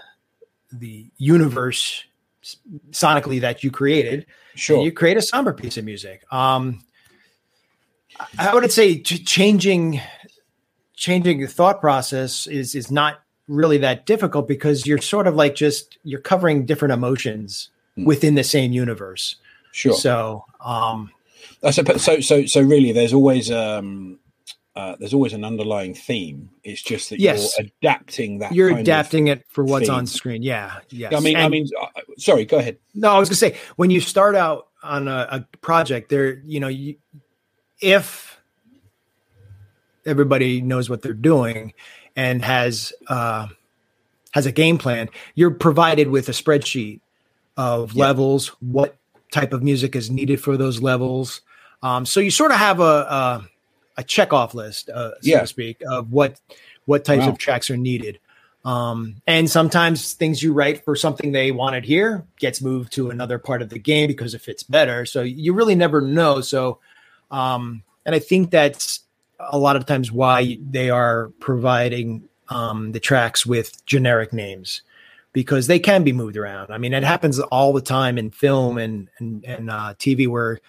the universe sonically that you created. Sure. And you create a somber piece of music. Um I would say changing changing the thought process is is not really that difficult because you're sort of like just you're covering different emotions Hmm. within the same universe. sure. So, um, I suppose so. So so really, there's always um, uh, there's always an underlying theme. It's just that Yes. you're adapting that. you're adapting it for what's theme. on screen. Yeah. Yes. I mean, I mean, uh, sorry. Go ahead. no, I was gonna say when you start out on a, a project, there, you know, you, if everybody knows what they're doing and has uh, has a game plan, you're provided with a spreadsheet of Yeah. levels, what type of music is needed for those levels. Um, so you sort of have a a, a check off list, uh, so Yeah. to speak, of what what types Wow. of tracks are needed. Um, and sometimes things you write for something they wanted here gets moved to another part of the game because it fits better. So you really never know. So, um, and I think that's a lot of times why they are providing um, the tracks with generic names because they can be moved around. I mean, it happens all the time in film and and, and uh, TV where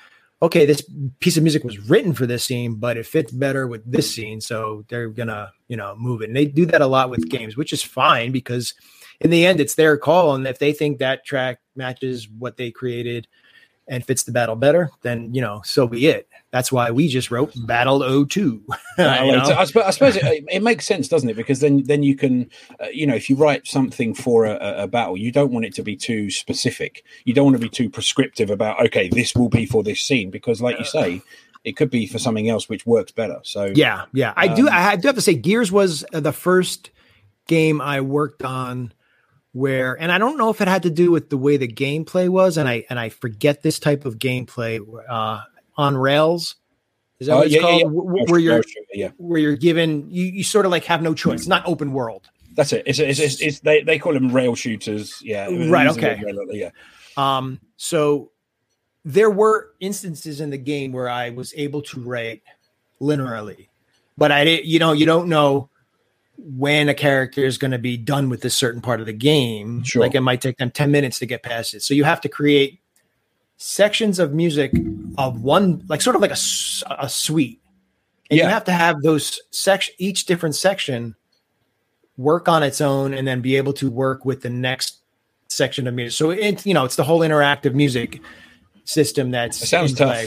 okay, this piece of music was written for this scene, but it fits better with this scene, so they're gonna you know move it. And they do that a lot with games, which is fine because in the end, it's their call, and if they think that track matches what they created and fits the battle better, then you know, so be it. That's why we just wrote Battle 02. [LAUGHS] I? I suppose, I suppose it, it makes sense, doesn't it? Because then, then you can, uh, you know, if you write something for a, a- a battle, you don't want it to be too specific. You don't want to be too prescriptive about, okay, this will be for this scene, because, like you say, it could be for something else which works better. So, Yeah, yeah. I do. Um, I do have to say, Gears was uh, the first game I worked on where, and I don't know if it had to do with the way the gameplay was, and I and I forget this type of gameplay uh, on rails. Is that Oh, what it's yeah, yeah, called? yeah. Wh- Where you're yeah, where you're given you, you sort of like have no choice. It's not open world. that's it. It's, it's, it's, it's they, they call them rail shooters. Yeah, Right, okay. rail- Yeah, Um, so there were instances in the game where I was able to write linearly, but I didn't, you know, you don't know when a character is going to be done with this certain part of the game. Sure. Like it might take them 10 minutes to get past it. So you have to create sections of music of one, like sort of like a, a suite. And Yeah. you have to have those section, each different section work on its own and then be able to work with the next section of music. So it's you know it's the whole interactive music system that's it sounds tough.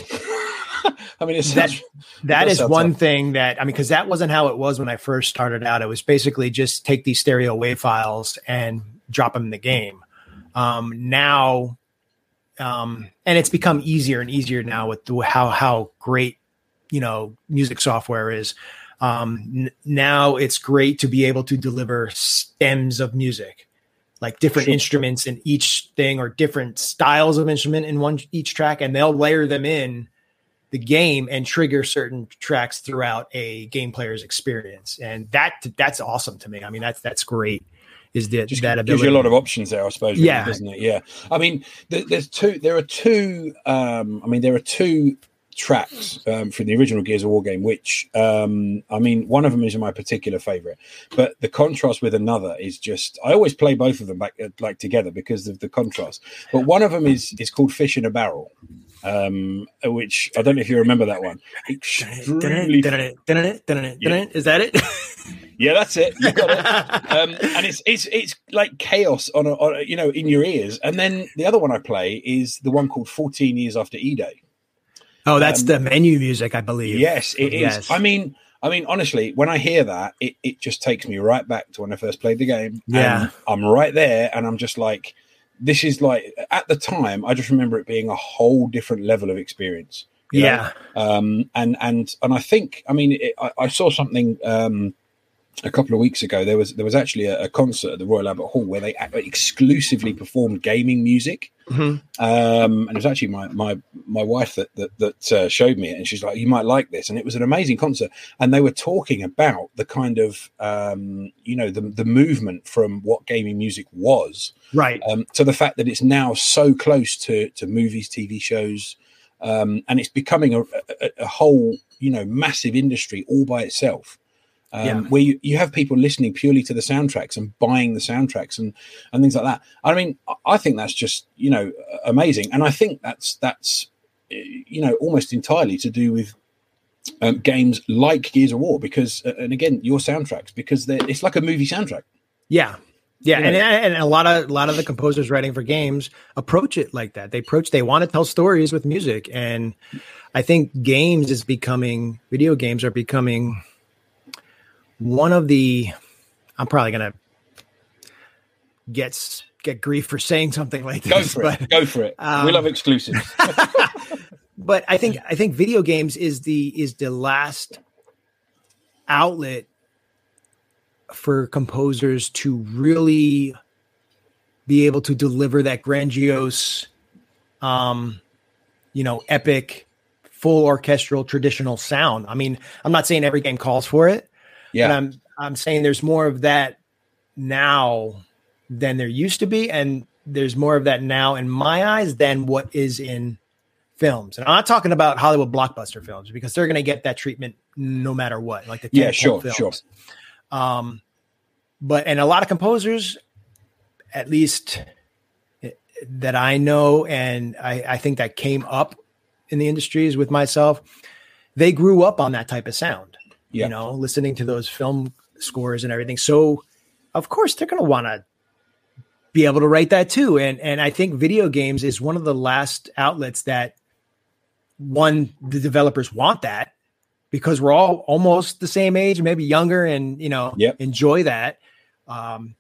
[LAUGHS] I mean, it That that does one tough. thing that I mean because that wasn't how it was when I first started out. It was basically just take these stereo wave files and drop them in the game. Um, now, um, and it's become easier and easier now with the, how how great you know music software is. Um, n- now it's great to be able to deliver stems of music, like different Sure. instruments in each thing or different styles of instrument in one each track, and they'll layer them in the game and trigger certain tracks throughout a game player's experience. And that that's awesome to me. I mean, that's that's great. Is that just that gives you a lot of options there, I suppose. really, Yeah. doesn't it? Yeah. I mean, th- there's two. There are two. Um, I mean, there are two tracks um, from the original Gears of War game, which um, I mean, one of them is my particular favorite, but the contrast with another is just. I always play both of them back uh, like together because of the contrast. But one of them is is called Fish in a Barrel. Um, which I don't know if you remember that one. Extremely, Is that it? [LAUGHS] yeah, that's it. You got it. [LAUGHS] um, and it's it's it's like chaos on a, on a you know in your ears. And then the other one I play is the one called Fourteen Years After E Day. oh, that's Um, the menu music, I believe. Yes, it is. Yes. I mean, I mean, honestly, when I hear that, it, it just takes me right back to when I first played the game. Yeah. And I'm right there, and I'm just like, this is like at the time. I just remember it being a whole different level of experience. you know? Yeah. um, and and and I think I mean it, I, I saw something um, a couple of weeks ago. There was there was actually a, a concert at the Royal Albert Hall where they exclusively performed gaming music. Mhm. Um, and it was actually my my my wife that that, that uh, showed me it, and she's like, "You might like this." And it was an amazing concert, and they were talking about the kind of um, you know the the movement from what gaming music was Right. um, to the fact that it's now so close to to movies, TV shows, um, and it's becoming a, a, a whole you know massive industry all by itself. Um, Yeah. Where you, you have people listening purely to the soundtracks and buying the soundtracks and and things like that. I mean, I- think that's just you know amazing, and I think that's that's uh, you know almost entirely to do with um, games like Gears of War because and again your soundtracks because they're, it's like a movie soundtrack. Yeah. Yeah, Yeah. and and a lot of a lot of the composers writing for games approach it like that. They approach they want to tell stories with music, and I think games is becoming video games are becoming one of the. I'm probably gonna get get grief for saying something like this. Go for but it. Go for it. we um, love exclusives. [LAUGHS] but I think I think video games is the is the last outlet for composers to really be able to deliver that grandiose um you know epic full orchestral traditional sound i mean i'm not saying every game calls for it but Yeah. i'm i'm saying there's more of that now than there used to be and there's more of that now in my eyes than what is in films and i'm not talking about hollywood blockbuster films because they're going to get that treatment no matter what like the Yeah, sure, films. sure. um but and a lot of composers at least eh, that i know and i i think that came up in the industries with myself they grew up on that type of sound Yeah. you know listening to those film scores and everything so of course they're going to want to be able to write that too and and i think video games is one of the last outlets that one the developers want that because we're all almost the same age maybe younger and you know Yep. enjoy that um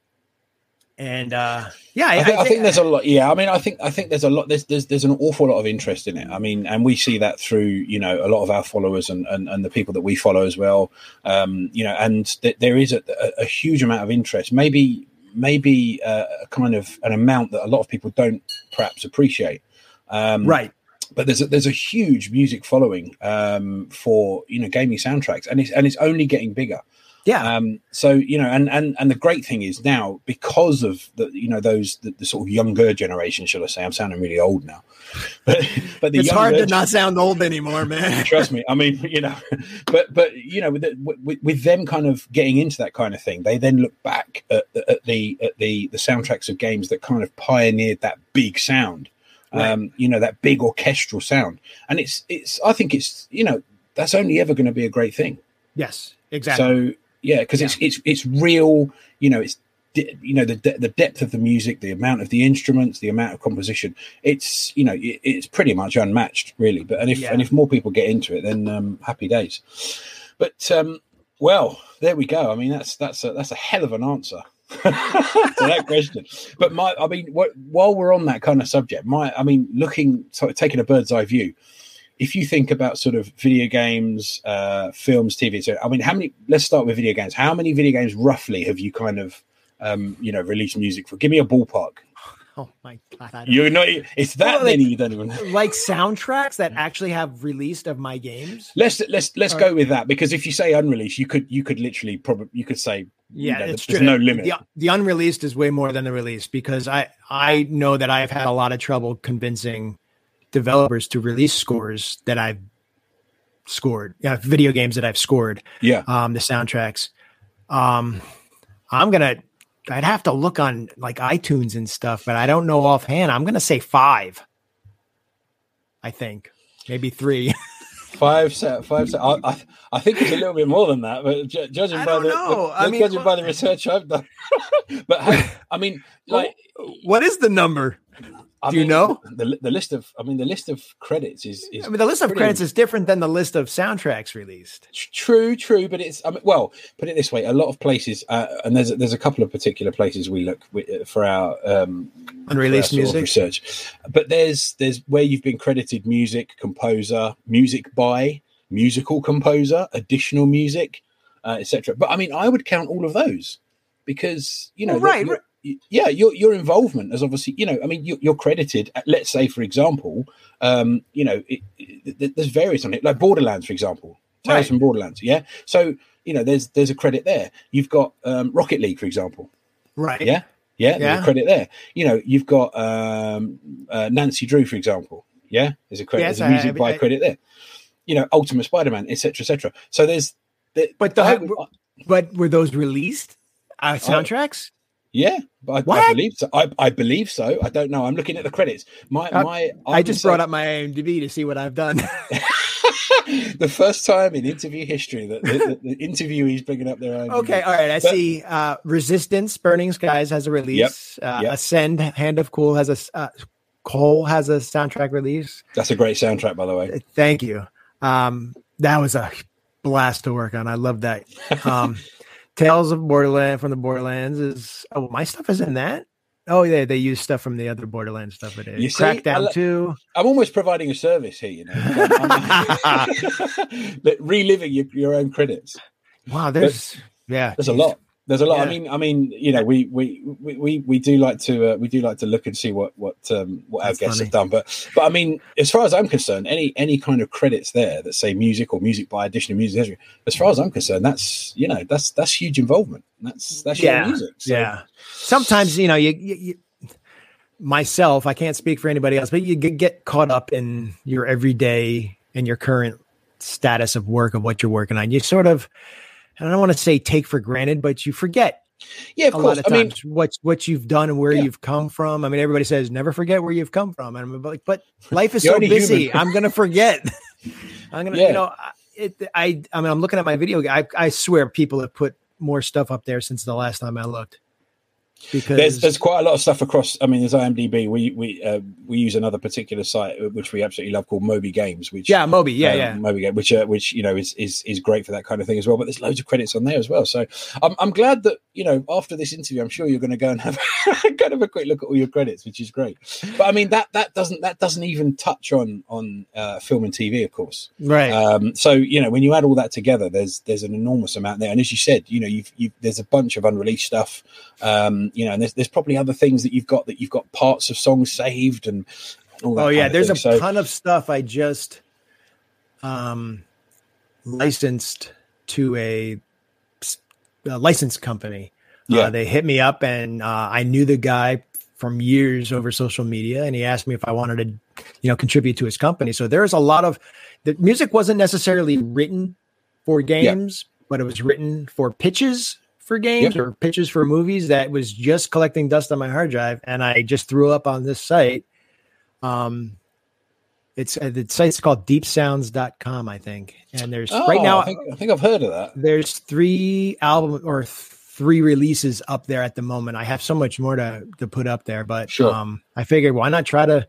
and uh yeah I think, I think there's a lot. Yeah, I mean, I think I think there's a lot. There's there's there's an awful lot of interest in it. I mean, and we see that through you know a lot of our followers and and, and the people that we follow as well. Um, you know, and th- there is a, a, a huge amount of interest. Maybe maybe uh, a kind of an amount that a lot of people don't perhaps appreciate. Um, right but there's a, there's a huge music following um, for you know gaming soundtracks, and it's and it's only getting bigger. Yeah. Um, so you know, and and and the great thing is now because of the you know those the, the sort of younger generation, should I say? I'm sounding really old now, [LAUGHS] but but the it's hard to not sound old anymore man. [LAUGHS] Trust me. I mean you know [LAUGHS] but but you know with, with with them kind of getting into that kind of thing they then look back at, the- at the at the the soundtracks of games that kind of pioneered that big sound um you know that big orchestral sound. And it's it's i think it's you know that's only ever going to be a great thing. Yes exactly. So yeah because it's it's it's real you know it's you know the de- the depth of the music the amount of the instruments the amount of composition it's you know it, it's pretty much unmatched really. But and if Yeah. and if more people get into it then um happy days. But um well there we go. I mean that's that's a that's a hell of an answer [LAUGHS] to that question. But my i mean what, while we're on that kind of subject my i mean looking sort of taking a bird's eye view if you think about sort of video games, uh, films, TV, so I mean, how many? Let's start with video games. How many video games roughly have you kind of, um, you know, released music for? Give me a ballpark. [LAUGHS] oh my god You're not. It's that Well, like- many. You don't even. like soundtracks that actually have released of my games Let's let's let's All go with that because if you say unreleased, you could you could literally probably you could say yeah you know, it's there's true no limit. the, the unreleased is way more than the released because i i know that i've had a lot of trouble convincing developers to release scores that i've scored yeah video games that i've scored Yeah, um the soundtracks. Um i'm gonna i'd have to look on like itunes and stuff but i don't know offhand. I'm gonna say five i think maybe three. [LAUGHS] Five set five set. I, I I think it's a little bit more than that, but ju- judging I by the, the- I mean, judging by the research I've done, [LAUGHS] but hey, I mean, like what is the number I Do you mean, know? the the list of? I mean, the list of credits is is I mean, the list of pretty- credits is different than the list of soundtracks released. True, true, but it's I mean, well, put it this way: a lot of places, uh, and there's there's a couple of particular places we look for our um, Unreleased for our music. research. But there's there's where you've been credited music composer, music by musical composer, additional music, uh, etc. But I mean, I would count all of those because you know, Well, right, the- yeah, your your involvement is obviously you know, I mean, you're, you're credited. uh, Let's say, for example, um, you know, it, it, there's various on it, like Borderlands, for example, Tales Right. from Borderlands. Yeah, so you know, there's there's a credit there. You've got um, Rocket League, for example. Right. Yeah, yeah, there's Yeah. a credit there. You know, you've got um, uh, Nancy Drew, for example. Yeah, there's a credit. Yes, there's a music I- by I- credit there. You know, Ultimate Spider-Man, etc., etc. So there's, there, But the- I But were those released uh, soundtracks? Yeah, but I, I believe so. I, I believe so. I don't know. I'm looking at the credits. My Uh, my. I just brought up my IMDb to see what I've done. [LAUGHS] [LAUGHS] the first time in interview history that the, the, the interviewees bringing up their own. okay, all right. I But- see. Uh, Resistance, Burning Skies has a release. Uh, yep. Ascend, Hand of Kul has a. uh, Cole has a soundtrack release. That's a great soundtrack, by the way. Thank you. Um, that was a blast to work on. I love that. [LAUGHS] Um, Tales of Borderland from the Borderlands is oh my stuff is in that. Oh yeah, they use stuff from the other Borderlands stuff. It is You see, Crackdown two. I'm almost providing a service here, you know, [LAUGHS] [LAUGHS] reliving your, your own credits. Wow, there's yeah, There's a lot. There's a lot. I mean, I mean, you know, we we we we, do like to uh, we do like to look and see what what um, what our That's guests funny. have done. But but I mean, as far as I'm concerned, any any kind of credits there that say music or music by additional music history, as far as I'm concerned, that's you know that's that's huge involvement. That's that's Yeah, music. So, Yeah. Sometimes you know you, you, you myself. I can't speak for anybody else, but you get get caught up in your everyday and your current status of work of what you're working on. You sort of, I don't want to say take for granted, but you forget yeah, of a course. lot of I mean, times what what you've done and where Yeah. you've come from. I mean, everybody says never forget where you've come from, and I'm like, but [LAUGHS] life is so busy. I'm gonna forget. [LAUGHS] I'm gonna, Yeah. you know, I- it. I I mean, I'm looking at my video. I I swear people have put more stuff up there since the last time I looked. Because there's there's quite a lot of stuff across. I mean, there's IMDb. We we uh, we use another particular site uh, which we absolutely love called Moby Games. Which yeah, Moby, yeah, um, yeah. Moby Game, which uh, which you know is is is great for that kind of thing as well. But there's loads of credits on there as well. So I'm I'm glad that you know after this interview, I'm sure you're going to go and have and [LAUGHS] have a quick look at all your credits, which is great. But I mean that that doesn't that doesn't even touch on on uh, film and TV, of course. Right. Um, so you know when you add all that together, there's there's an enormous amount there. And as you said, you know you've, you've there's a bunch of unreleased stuff. Um, you know, and there's there's probably other things that you've got that you've got parts of songs saved and all that. oh yeah, there's a. So- ton of stuff I just um licensed to a, a licensed company. Yeah. Uh, they hit me up and uh, I knew the guy from years over social media and he asked me if I wanted to you know contribute to his company. So there's a lot of the music wasn't necessarily written for games, but it was written for pitches for games Yeah. or pitches for movies that was just collecting dust on my hard drive and I just threw up on this site. Um it's uh, the site's called deepsounds.com, I think. And there's right Oh, now I think, I think I've heard of that. there's three album or th- three releases up there at the moment. I have so much more to to put up there, but Sure. um, I figured why not try to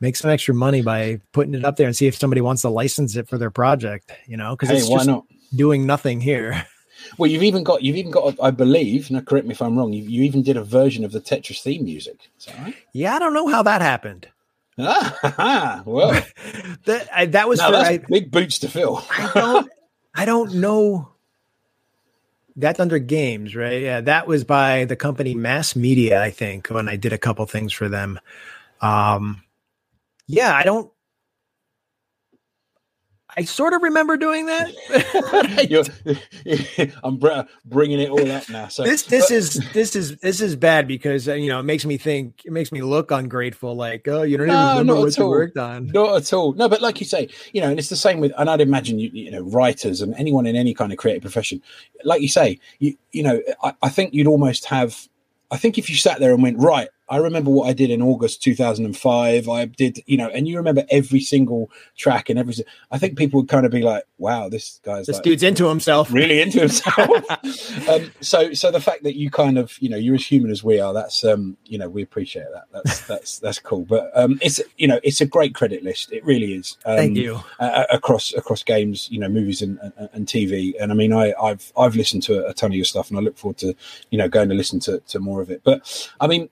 make some extra money by putting it up there and see if somebody wants to license it for their project. You know, because Hey, it's why just not? doing nothing here. [LAUGHS] Well, you've even got you've even got I believe. Now, correct me if I'm wrong. You, you even did a version of the Tetris theme music. Right? yeah, I don't know how that happened. Ah, [LAUGHS] well, [LAUGHS] That I, that was now for I, big boots to fill. I don't I don't know. That's under games, right? Yeah, that was by the company Mass Media, I think, when I did a couple things for them. Um, yeah, I don't. I sort of remember doing that. [LAUGHS] [LAUGHS] I'm br- bringing it all up now. So this this but- is this is this is bad because uh, you know it makes me think it makes me look ungrateful like oh you don't even No, remember what at you worked on Not at all. No, but like you say, you know, and it's the same with, and I'd imagine you, you know, writers and anyone in any kind of creative profession, like you say, you, you know, I, I think you'd almost have, I think if you sat there and went, right, I remember what I did in August 2005. I did, you know, and you remember every single track and every. I think people would kind of be like, "Wow, this guy's This like, dude's into himself. really into himself." [LAUGHS] um, so, so the fact that you kind of, you know, you're as human as we are. That's, um, you know, we appreciate that. That's [LAUGHS] that's that's cool. But um, it's, you know, it's a great credit list. It really is. Um, Thank you. uh, across across games, you know, movies and, and, and TV. And I mean, I, I've I've listened to a, ton of your stuff, and I look forward to you know going to listen to, to more of it. But I mean,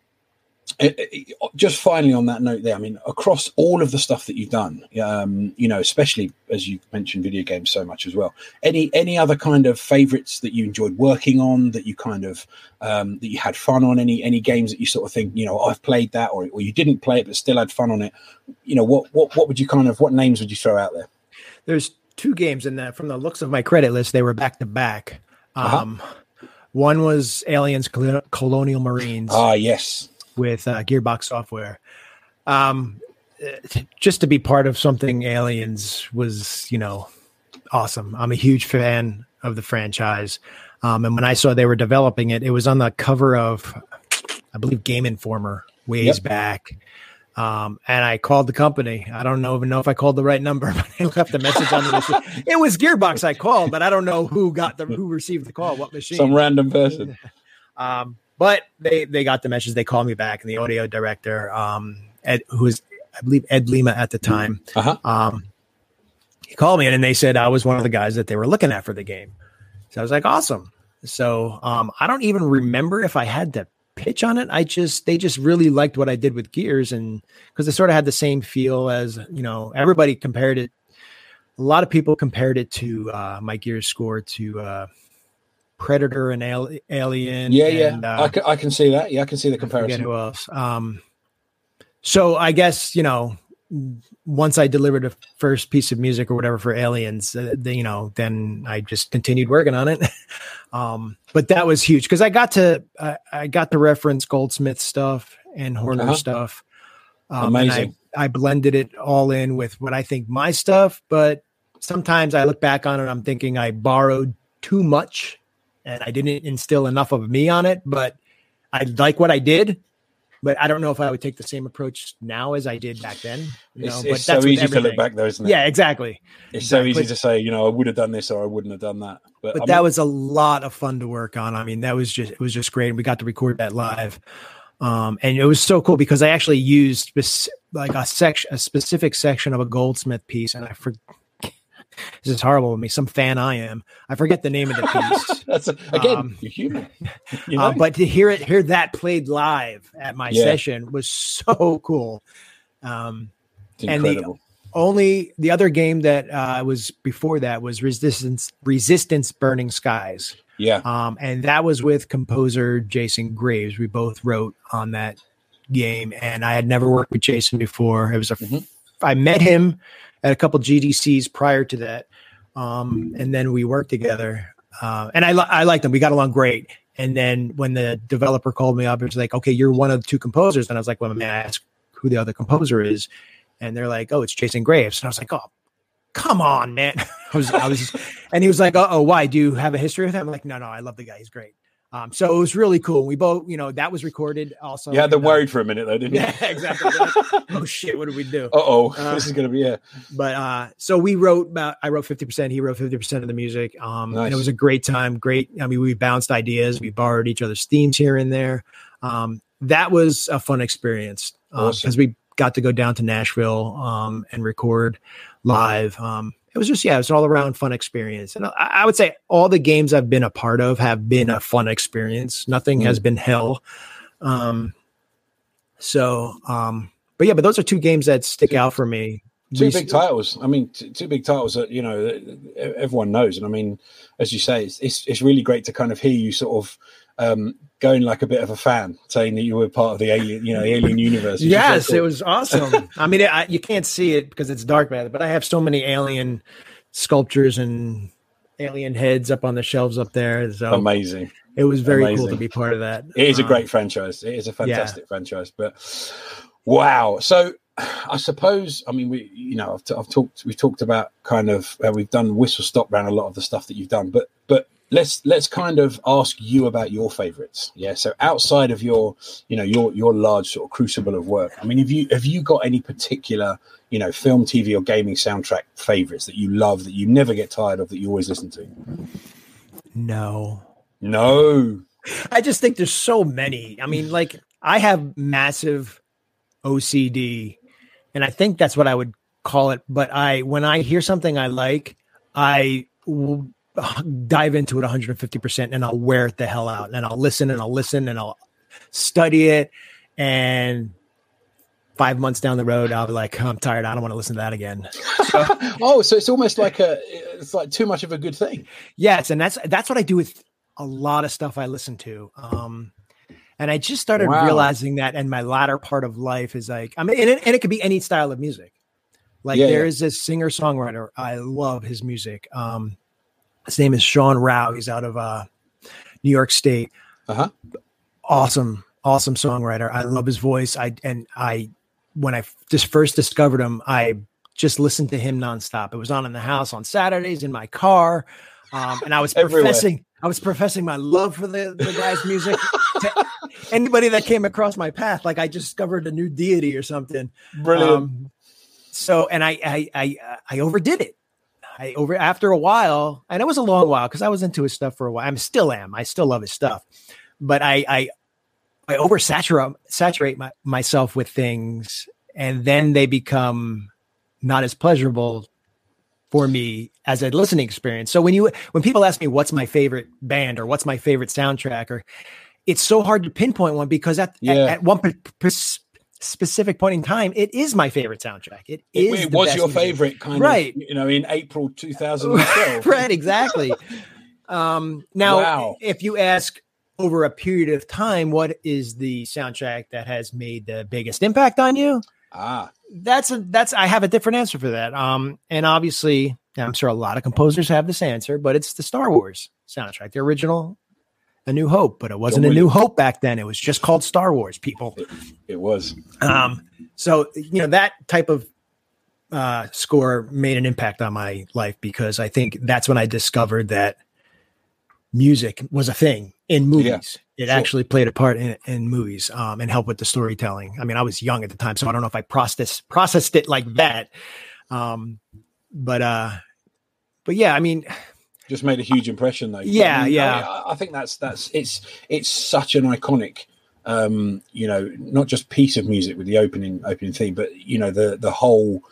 it, it, just finally on that note, there, I mean, across all of the stuff that you've done, um, you know, especially as you mentioned video games so much as well. Any any other kind of favorites that you enjoyed working on that you kind of um, that you had fun on? Any any games that you sort of think, you know, I've played that, or or you didn't play it but still had fun on it? You know, what what what would you kind of what names would you throw out there? There's two games in that. From the looks of my credit list, they were back to back. Uh-huh. Um, One was Aliens Colonial Marines Ah, yes. With uh, Gearbox Software. Um, just to be part of something Aliens was, you know, awesome. I'm a huge fan of the franchise. Um, and when I saw they were developing it, it was on the cover of, I believe, Game Informer ways Yep. back. Um, and I called the company. I don't know even know if I called the right number, [LAUGHS] but I left a message on the machine. [LAUGHS] It was Gearbox I called, but I don't know who got the who received the call, what machine. Some random person. [LAUGHS] Um, but they they got the message. They called me back, and the audio director, um, Ed, who was I believe Ed Lima at the time, Uh huh. um, he called me and they said I was one of the guys that they were looking at for the game. So I was like, awesome. So um, I don't even remember if I had to pitch on it. I just they just really liked what I did with Gears, and because it sort of had the same feel as you know everybody compared it. A lot of people compared it to uh, my Gears score to uh, Predator and Ali- Alien. Yeah, yeah. uh, I, can, I can see that. Yeah, I can see the comparison. who else. Um, so I guess you know, once I delivered the first piece of music or whatever for Aliens, uh, then, you know, then I just continued working on it. [LAUGHS] um, but that was huge because I got to I, I got to reference Goldsmith stuff and Horner Uh-huh. stuff. Um, and Amazing. I, I blended it all in with what I think my stuff, but sometimes I look back on it, I'm thinking I borrowed too much and I didn't instill enough of me on it, but I like what I did. But I don't know if I would take the same approach now as I did back then. You know, It's, but it's so easy to look back, though, isn't it? Yeah, exactly. It's so easy to say, you know, I would have done this or I wouldn't have done that. But, But I that was a lot of fun to work on. I mean, that was just it was just great. We got to record that live. Um, and it was so cool because I actually used like a section, a specific section of a Goldsmith piece, and I forget. This is horrible with me. Some fan I am. I forget the name of the piece. [LAUGHS] that's a, again, um, you're human. [LAUGHS] You know? Uh, but to hear it, hear that played live at my Yeah. session was so cool. Um, and the- only the other game that uh, was before that was Resistance Resistance Burning Skies. yeah. Um, and that was with composer Jason Graves. We both wrote on that game, and I had never worked with Jason before. It was a Mhm. I met him at a couple GDCs prior to that, um, and then we worked together. Uh, and I I liked him. We got along great. And then when the developer called me up, it was like, "Okay, you're one of the two composers." And I was like, "Well, may I ask who the other composer is?" And they're like, "Oh, it's Jason Graves." And I was like, "Oh, come on, man!" [LAUGHS] I was, I was, and he was like, "Oh, why? Do you have a history with him?" I'm like, "No, no, I love the guy. He's great." Um, so it was really cool. We both, you know, that was recorded also. them in, uh, worried for a minute, though, didn't you? [LAUGHS] Yeah, exactly. oh shit, what did we do? [LAUGHS] Uh oh, [LAUGHS] Uh, this is going to be, yeah. But uh, so we wrote about. I wrote fifty percent. He wrote fifty percent of the music. Um, and it was a great time. Great. I mean, we bounced ideas. We borrowed each other's themes here and there. Um, that was a fun experience because Awesome. we got to go down to Nashville um, and record live. It was just yeah, it was all around fun experience. And I, I would say all the games I've been a part of have been a fun experience. Nothing has been hell. Um, so, um, but yeah, but those are two games that stick out for me. Two big titles. I mean, t- two big titles that you know that everyone knows. And I mean, as you say, it's it's, it's really great to kind of hear you sort of um, going like a bit of a fan, saying that you were part of the alien, you know, the alien universe. Yes, it was awesome. [LAUGHS] I mean, I, you can't see it because it's dark, man. But I have so many alien sculptures and alien heads up on the shelves up there. So amazing. it was very cool to be part of that. It is a Um, great franchise. It is a fantastic franchise. But wow. So I suppose I mean we you know I've, t- I've talked we've talked about kind of uh, we've done whistle stop around a lot of the stuff that you've done, but but let's let's kind of ask you about your favorites. Yeah. So outside of your, you know, your your large sort of crucible of work, I mean, have you have you got any particular, you know, film, TV, or gaming soundtrack favorites that you love that you never get tired of that you always listen to? No. No. I just think there's so many. I mean, like I have massive OCD, and I think that's what I would call it. But I, when I hear something I like, I will dive into it 150% and I'll wear it the hell out and I'll listen and I'll listen and I'll study it. And five months down the road, I'll be like, I'm tired. I don't want to listen to that again. So, [LAUGHS] oh, so it's almost like a, it's like too much of a good thing. Yes. And that's, that's what I do with a lot of stuff I listen to. Um, and I just started wow. realizing that in my latter part of life is like, I mean, and it, and it could be any style of music. Like yeah, there yeah. is this singer songwriter. I love his music. Um, his name is Sean Rowe. He's out of uh, New York State. Uh-huh. Awesome, awesome songwriter. I love his voice. I and I when I just first discovered him, I just listened to him nonstop. It was on in the house on Saturdays in my car, um, and I was [LAUGHS] professing. I was professing my love for the, the guy's music to anybody that came across my path. Like I discovered a new deity or something. Brilliant. Um, so, and I, I, I, I overdid it. I over after a while, and it was a long while because I was into his stuff for a while. I'm still am. I still love his stuff, but I I, I oversaturate saturate my, myself with things, and then they become not as pleasurable for me as a listening experience. So when you when people ask me what's my favorite band or what's my favorite soundtrack, or it's so hard to pinpoint one because at yeah. at, at, one specific point in time, it is my favorite soundtrack. It is. It, it was your favorite, kind right? Of, you know, in April [LAUGHS] 2012. right, exactly. um, now, wow. if you ask over a period of time, what is the soundtrack that has made the biggest impact on you? Ah, that's a that's I have a different answer for that. Um, and obviously, I'm sure a lot of composers have this answer, but it's the Star Wars soundtrack, the original a New Hope, but it wasn't A New Hope back then. It was just called Star Wars. People, it, it was. Um, so you know that type of uh, score made an impact on my life because I think that's when I discovered that music was a thing in movies. Yeah, it sure. actually played a part in, in movies um, and helped with the storytelling. I mean, I was young at the time, so I don't know if I processed processed it like that. Um, but uh, but yeah, I mean, just made a huge impression though. Yeah, I mean, yeah. I, I, think that's that's it's it's such an iconic um, you know, not just piece of music with the opening opening theme, but you know, the the whole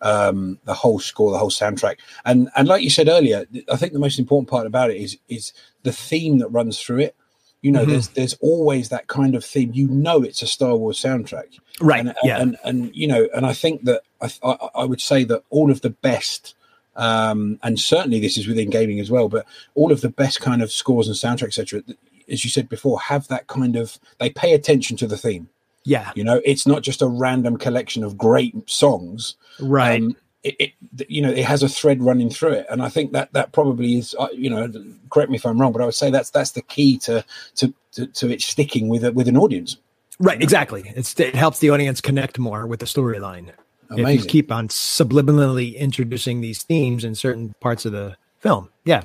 um the whole score, the whole soundtrack. And and like you said earlier, I think the most important part about it is is the theme that runs through it. You know, mm-hmm. there's there's always that kind of theme. You know, it's a Star Wars soundtrack, right? And, yeah, and and you know, and I think that I, I, I would say that all of the best um, and certainly this is within gaming as well. But all of the best kind of scores and soundtrack, etc., as you said before, have that kind of they pay attention to the theme. Yeah, you know, it's not just a random collection of great songs, right? Um, it, it, you know it has a thread running through it and i think that that probably is uh, you know correct me if i'm wrong but i would say that's that's the key to to to, to it sticking with a, with an audience right exactly it's, it helps the audience connect more with the storyline Amazing. if you keep on subliminally introducing these themes in certain parts of the film. Yeah.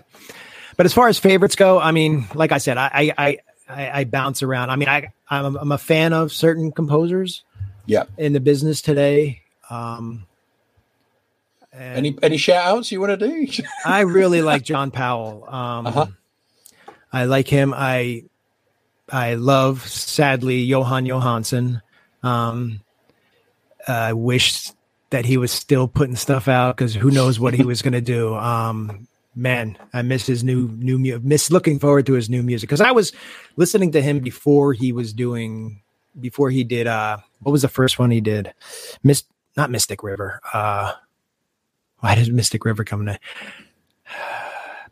But as far as favorites go, I mean, like I said, I I I, I bounce around. I mean, I I'm, I'm, a fan of certain composers. Yeah. In the business today. Um, any any shout outs you want to do? [LAUGHS] I really like John Powell. Um, uh-huh. I like him. I I love sadly Jóhann Jóhannsson. Um, I wish that he was still putting stuff out because who knows what he was going to do. Um, man, I miss his new new music. Miss looking forward to his new music because I was listening to him before he was doing before he did. Uh, what was the first one he did? Miss not Mystic River. Uh, why did Mystic River come to?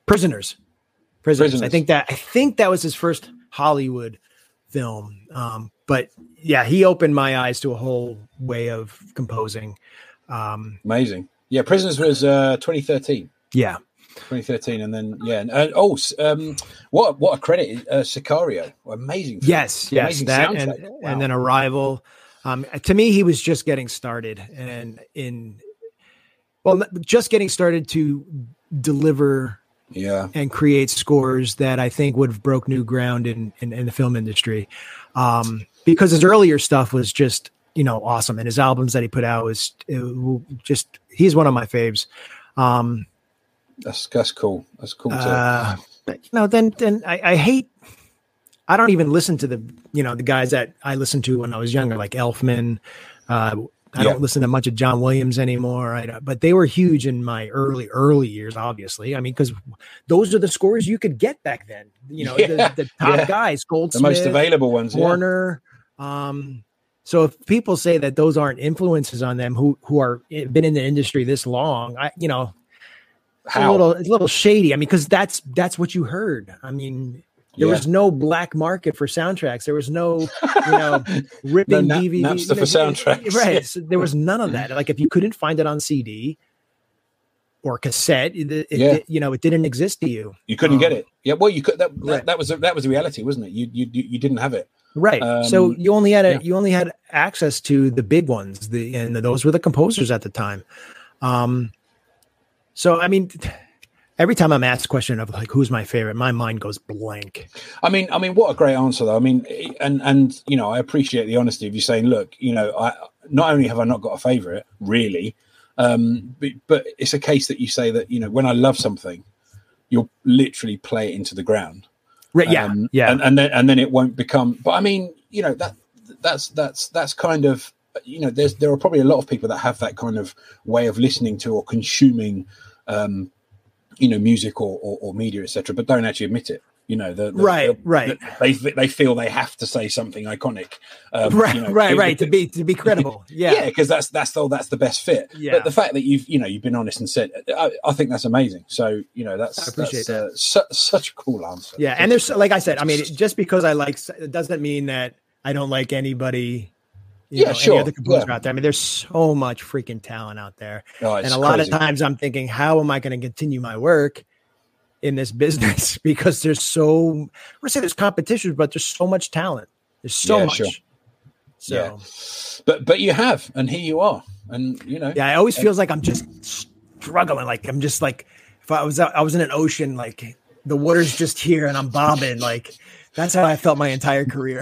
Prisoners. [SIGHS] Prisoners. Prisoners. I think that I think that was his first Hollywood film. Um, but yeah, he opened my eyes to a whole way of composing. Um, Amazing. Yeah, Prisoners was uh, 2013. Yeah. 2013, and then yeah, and, oh, um, what what a credit, uh, Sicario, amazing, film. yes, yes, amazing that, and, wow. and then Arrival. Um, to me, he was just getting started, and in well, just getting started to deliver Yeah. and create scores that I think would have broke new ground in in, in the film industry. Um, because his earlier stuff was just you know awesome, and his albums that he put out was just he's one of my faves. Um, That's that's cool. That's cool. To, uh, but you know, then then I, I hate. I don't even listen to the you know the guys that I listened to when I was younger, like Elfman. Uh, I Yeah. don't listen to much of John Williams anymore. I, but they were huge in my early early years. Obviously, I mean, because those are the scores you could get back then. You know, [LAUGHS] Yeah, the, the top yeah. guys, the most available ones. Yeah. Horner. Um, so if people say that those aren't influences on them who who are eh, been in the industry this long, I you know it's a little it's a little shady. I mean, because that's that's what you heard. I mean, there Yeah. was no black market for soundtracks. There was no you know [LAUGHS] ripping No Nap- DVD Napster you for soundtracks. Right. [LAUGHS] So there was none of that. Like if you couldn't find it on CD or cassette, it, it- Yeah. you know, it didn't exist to you. You couldn't get Um, it. Yeah, well, you could. That, that, Right. that was that was the reality, wasn't it? You you, you didn't have it. Right. so Um, you only had a, yeah. you only had access to the big ones, the and those were the composers at the time. Um, so I mean, every time I'm asked question of like who's my favorite, my mind goes blank. I mean, I mean, what a great answer, though. I mean, and and you know, I appreciate the honesty of you saying, look, you know, I not only have I not got a favorite, really, um, but, but it's a case that you say that you know, when I love something, you'll literally play it into the ground. Right? Yeah. Um, yeah. and, and then and then it won't become. But I mean, you know that that's that's that's kind of you know there's there are probably a lot of people that have that kind of way of listening to or consuming, um, you know, music or or, or media, etc. But don't actually admit it. You know, the, the- Right, the- right. They they feel they have to say something iconic. Um, right. you know, right. it- Right. To be to be credible. Yeah. yeah, because that's that's the that's the best fit. Yeah. But the fact that you've you know you've been honest and said, I, I think that's amazing. So you know that's I appreciate that's, uh, su- such a cool answer. Yeah, and there's like I said, I mean, just because I like it doesn't mean that I don't like anybody. You Yeah, know, sure, Any other composer yeah. out there. I mean, there's so much freaking talent out there, Oh, and a lot crazy. of times I'm thinking, how am I going to continue my work in this business? [LAUGHS] because there's so gonna say there's competition, but there's so much talent. There's so Yeah, much. sure. So Yeah. but but you have, and here you are, and you know, yeah, it always feels like I'm just struggling. Like I'm just like if I was I was in an ocean, like the water's just here and I'm bobbing. Like that's how I felt my entire career.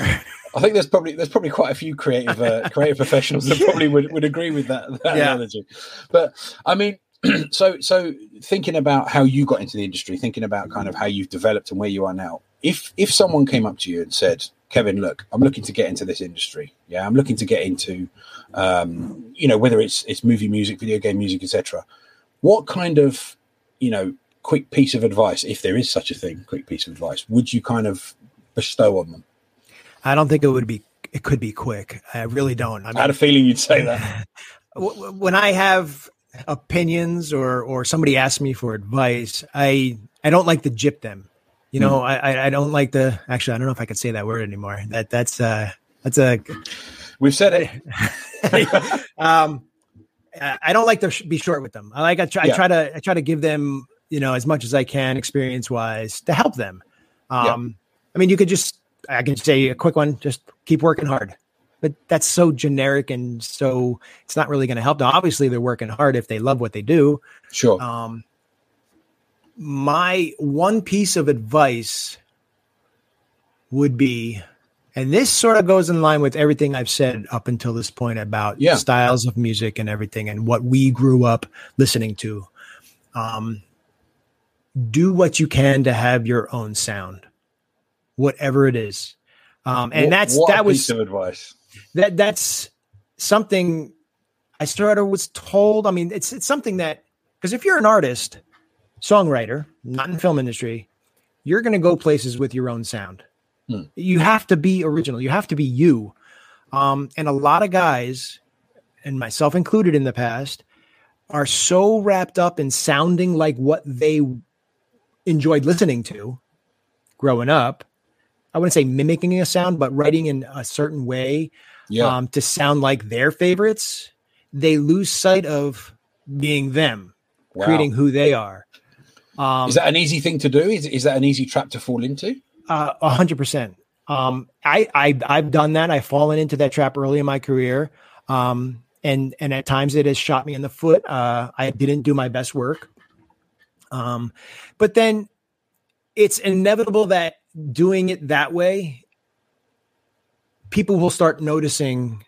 I think there's probably there's probably quite a few creative uh, creative [LAUGHS] professionals that probably would, would agree with that, that Yeah. analogy. But I mean, [CLEARS THROAT] so so thinking about how you got into the industry, thinking about kind of how you've developed and where you are now. If if someone came up to you and said, Kevin, look, I'm looking to get into this industry. Yeah, I'm looking to get into, um, you know, whether it's it's movie music, video game music, etc. What kind of, you know, quick piece of advice, if there is such a thing, quick piece of advice, would you kind of bestow on them? I don't think it would be. It could be quick. I really don't. I I had a feeling you'd say that. [LAUGHS] when I have opinions or or somebody asks me for advice, I I don't like to jip them. You know, I I- I don't like the. Actually, I don't know if I could say that word anymore. That that's uh that's a. We've said it. [LAUGHS] um, I don't like to sh- be short with them. I like I try, Yeah. I try to I try to give them you know as much as I can experience wise to help them. Um, I mean, you could just I can say a quick one. Just keep working hard. But that's so generic and so it's not really going to help them. Obviously, they're working hard if they love what they do. Sure. Um, my one piece of advice would be, and this sort of goes in line with everything I've said up until this point about Yeah. styles of music and everything and what we grew up listening to. Um, do what you can to have your own sound, whatever it is. Um, and What- that's what that was piece of advice. That that's something I started was told. I mean, it's it's something that because if you're an artist, songwriter, not in film industry, you're going to go places with your own sound. Hmm. You have to be original. You have to be you. Um, and a lot of guys, and myself included in the past, are so wrapped up in sounding like what they enjoyed listening to growing up. I wouldn't say mimicking a sound, but writing in a certain way Yeah. um, to sound like their favorites, they lose sight of being them, Wow. creating who they are. Um, is that an easy thing to do? Is, is that an easy trap to fall into? uh, A hundred percent. Um, I, I I've done that. I've fallen into that trap early in my career, um, and and at times it has shot me in the foot. Uh, I didn't do my best work. Um, but then it's inevitable that doing it that way, people will start noticing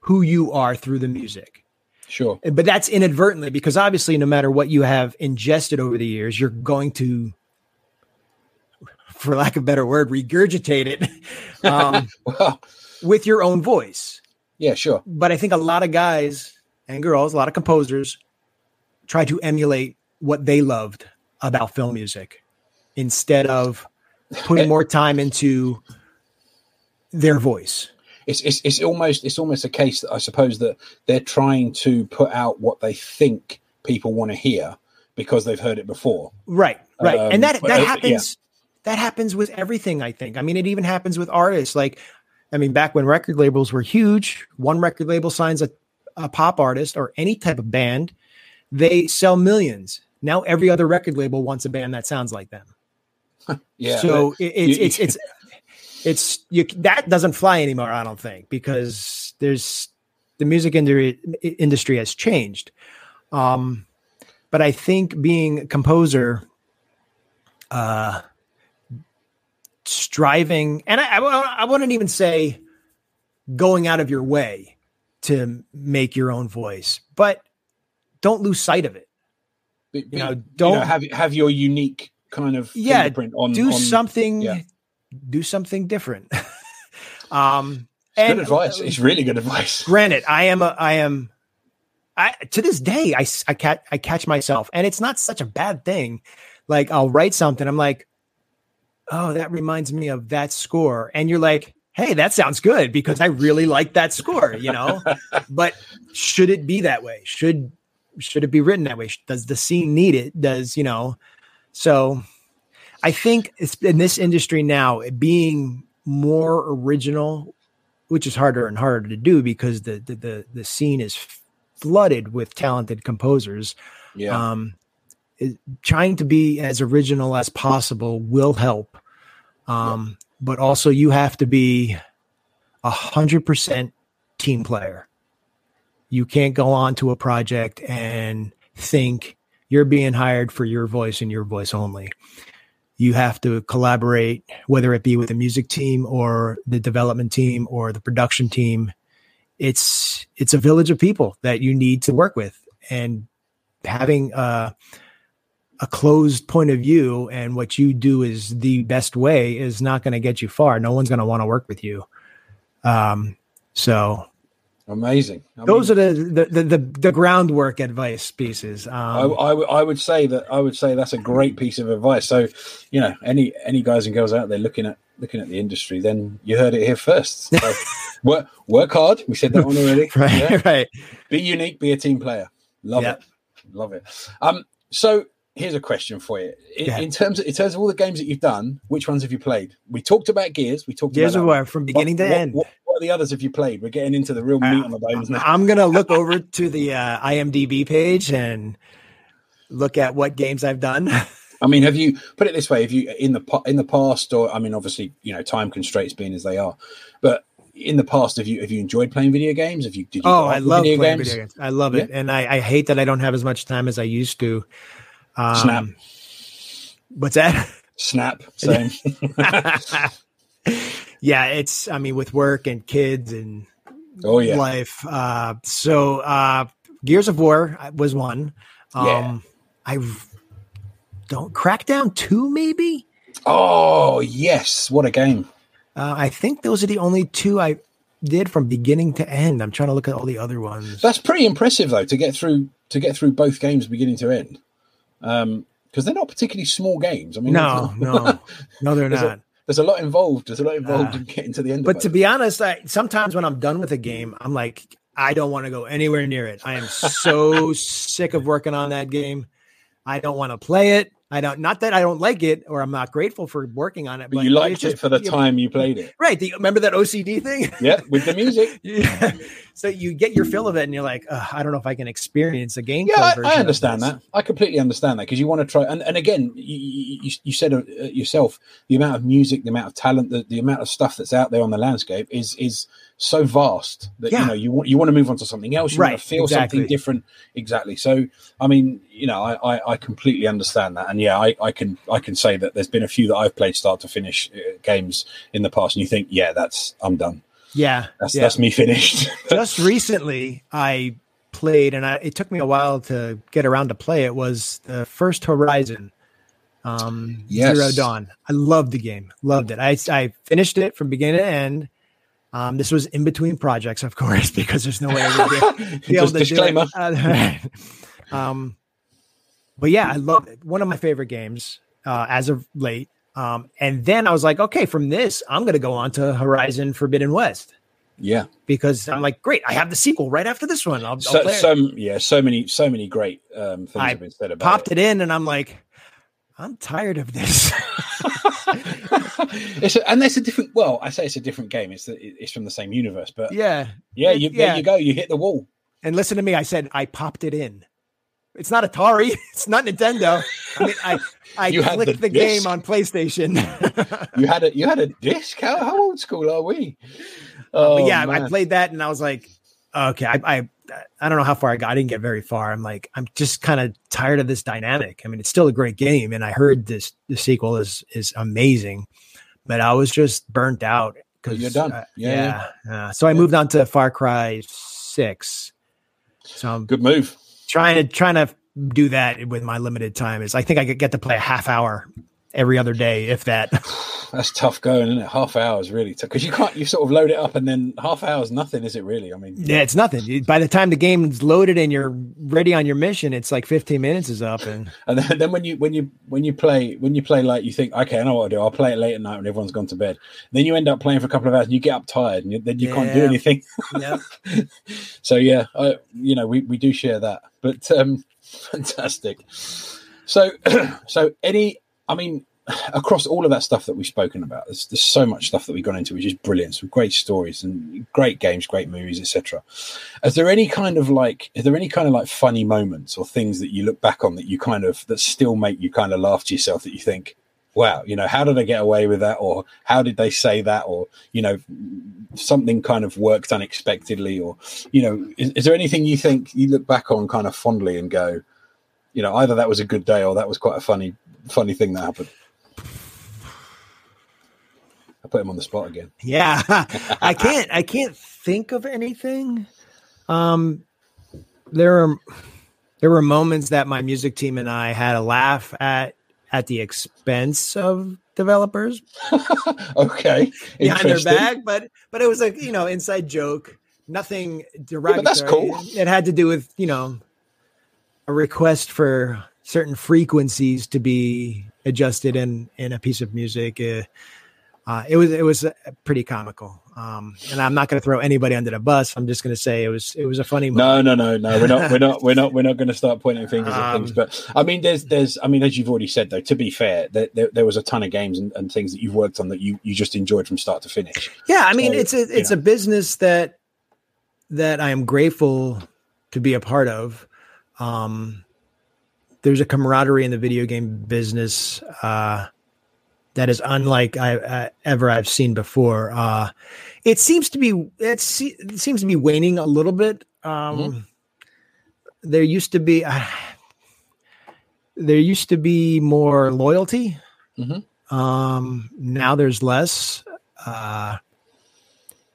who you are through the music. Sure. But that's inadvertently because obviously, no matter what you have ingested over the years, you're going to, for lack of a better word, regurgitate it [LAUGHS] um, with your own voice. yeah, sure. But I think a lot of guys and girls, a lot of composers, try to emulate what they loved about film music instead of putting more time into their voice. It's, it's it's almost it's almost a case that I suppose that they're trying to put out what they think people want to hear because they've heard it before. Right, right. Um, and that that uh, happens that happens with everything, I think. I mean, it even happens with artists. Like, I mean, back when record labels were huge, one record label signs a, a pop artist or any type of band, they sell millions. Now every other record label wants a band that sounds like them. Yeah. so it, it's, you- it's it's it's you that doesn't fly anymore. I don't think because there's the music industry industry has changed. Um, but I think being a composer, uh, striving, and I, I, I wouldn't even say going out of your way to make your own voice, but don't lose sight of it. Be- know, don't- have have your unique kind of Yeah, fingerprint on do on- something yeah. do something different [LAUGHS] um Good and advice. It's really good advice. granted i am a i am i to this day I I catch i catch myself and it's not such a bad thing like i'll write something i'm like oh that reminds me of that score and you're like hey that sounds good because i really like that score you know [LAUGHS] but should it be that way should should it be written that way does the scene need it does you know so I think it's in this industry now being more original, which is harder and harder to do because the the the, the scene is flooded with talented composers. Yeah. Um, trying to be as original as possible will help, um, but also you have to be a hundred percent team player. You can't go on to a project and think you're being hired for your voice and your voice only. You have to collaborate, whether it be with the music team or the development team or the production team. It's it's a village of people that you need to work with, and having a a closed point of view and what you do is the best way is not going to get you far. No one's going to want to work with you. Um, so Amazing. I those mean, are the the, the the groundwork advice pieces. Um, I, I, would- I would say that I would say that's a great piece of advice. So, you know, any any guys and girls out there looking at looking at the industry, then you heard it here first. So, [LAUGHS] work work hard. We said that one already. [LAUGHS] right, Yeah. right. Be unique. Be a team player. Love Yeah. it. Love it. Um. So here's a question for you. In, ahead. in terms of in terms of all the games that you've done, which ones have you played? We talked about Gears. We talked Gears about of. War from beginning What- to what- end. What, are the others have you played? We're getting into the real meat on the bones now. I'm gonna look over to the uh, IMDb page and look at what games I've done. I mean, have you put it this way? Have you in the in the past, or I mean, obviously, you know, time constraints being as they are, but in the past, have you have you enjoyed playing video games? Have you? Did you Oh, I love video playing games? video games. I love it, and I, I hate that I don't have as much time as I used to. Um, Snap. What's that? Snap, [LAUGHS] same. [LAUGHS] yeah, it's. I mean, with work and kids and oh yeah, life. Uh, so uh, Gears of War was one. Um, Yeah. I don't Crackdown two maybe. oh yes, what a game! Uh, I think those are the only two I did from beginning to end. I'm trying to look at all the other ones. That's pretty impressive though to get through to get through both games beginning to end, Um, because they're not particularly small games. I mean, No, [LAUGHS] no, no, they're not. There's a lot involved. There's a lot involved Uh, in getting to the end. But to be honest, I, sometimes when I'm done with a game, I'm like, I don't want to go anywhere near it. I am so [LAUGHS] sick of working on that game. I don't want to play it. I don't. Not that I don't like it or I'm not grateful for working on it. but you liked it's it just- for the you- time you played it. right? The, remember that OCD thing? Yeah, with the music. [LAUGHS] yeah. So you get your fill of it, and you're like, I don't know if I can experience a game. Yeah. I, I understand that. I completely understand that because you want to try. And, and again, you, you, you said uh, yourself the amount of music, the amount of talent, the, the amount of stuff that's out there on the landscape is is so vast that Yeah. you know you want you want to move on to something else. You want Right, to feel exactly. something different. Exactly. So I mean, you know, I, I I completely understand that, and yeah, I I can I can say that there's been a few that I've played start to finish uh, games in the past, and you think, yeah, that's I'm done. Yeah. That's yeah. that's me finished. [LAUGHS] just recently I played and I, it took me a while to get around to play it was the first Horizon um Yes. Zero Dawn. I loved the game. Loved it. I I finished it from beginning to end. Um this was in between projects of course [LAUGHS] because there's no way I would be, [LAUGHS] able to disclaimer. do it. [LAUGHS] Uh, um but yeah, I love it. One of my favorite games uh as of late. Um and then I was like, okay, from this I'm going to go on to Horizon Forbidden West yeah. because I'm like, great, I have the sequel right after this one. I'll, I'll So, it. yeah, so many so many great um, things I have been said about it. Popped it in, and I'm like, I'm tired of this. [LAUGHS] it's a, and it's a different. Well, I say it's a different game. It's the, it's from the same universe, but yeah, yeah, you, yeah. there you go. You hit the wall. And listen to me, I said I popped it in. It's not Atari. [LAUGHS] It's not Nintendo. I mean, I [LAUGHS] I clicked the the, game on PlayStation. You had a you had a disc. How, how old school are we? Uh, but Oh, yeah, I played that, and I was like, okay, I I, I don't know how far I got. I didn't get very far. I'm like, I'm just kind of tired of this dynamic. I mean, it's still a great game, and I heard this the sequel is is amazing, but I was just burnt out because You're done. uh, Yeah, yeah. Uh, so I moved on to Far Cry Six. So I'm Good move. trying to trying to do that with my limited time. Is I think I could get to play a half hour every other day, if that. [LAUGHS] That's tough going, isn't it? Half hours really, because you can't. You sort of load it up, and then half hours nothing, is it really? I mean, Yeah, it's nothing. By the time the game's loaded and you're ready on your mission, it's like 15 minutes is up. And [LAUGHS] and then, then when you when you when you play when you play like you think, okay, I know what to do. I'll play it late at night when everyone's gone to bed. then you end up playing for a couple of hours, and you get up tired, and you, then you can't do anything. yeah, [LAUGHS] So yeah, I, you know, we, we do share that, but um, fantastic. So, [CLEARS THROAT] so any, I mean, across all of that stuff that we've spoken about, there's, there's so much stuff that we've gone into, which is brilliant. Some great stories and great games, great movies, etc. Is there any kind of like, is there any kind of like funny moments or things that you look back on that you kind of that still make you kind of laugh to yourself that you think, wow, you know, how did I get away with that, or how did they say that, or you know, something kind of worked unexpectedly, or you know, is, is there anything you think you look back on kind of fondly and go, you know, either that was a good day or that was quite a funny, funny thing that happened. I put him on the spot again. yeah. [LAUGHS] I can't. I can't think of anything. Um, there are there were moments that my music team and I had a laugh at at the expense of developers [LAUGHS] okay, [LAUGHS] behind their back, but but it was like you know inside joke. Nothing derogatory. that's cool. It had to do with you know a request for certain frequencies to be adjusted in in a piece of music. Uh, uh, it was it was uh, pretty comical, um, and I'm not going to throw anybody under the bus. I'm just going to say it was it was a funny moment. No, no, no, no. We're not. We're not. We're not. We're not going to start pointing fingers at things. Um, But I mean, there's, there's. I mean, as you've already said, though. To be fair, there, there, there was a ton of games and, and things that you've worked on that you, you just enjoyed from start to finish. Yeah, I mean So, it's a it's yeah. a business that that I am grateful to be a part of. Um, there's a camaraderie in the video game business uh, that is unlike I, I ever I've seen before. Uh, it seems to be it, se- it seems to be waning a little bit. Um, There used to be uh, there used to be more loyalty. Mhm. Um, now there's less. Uh,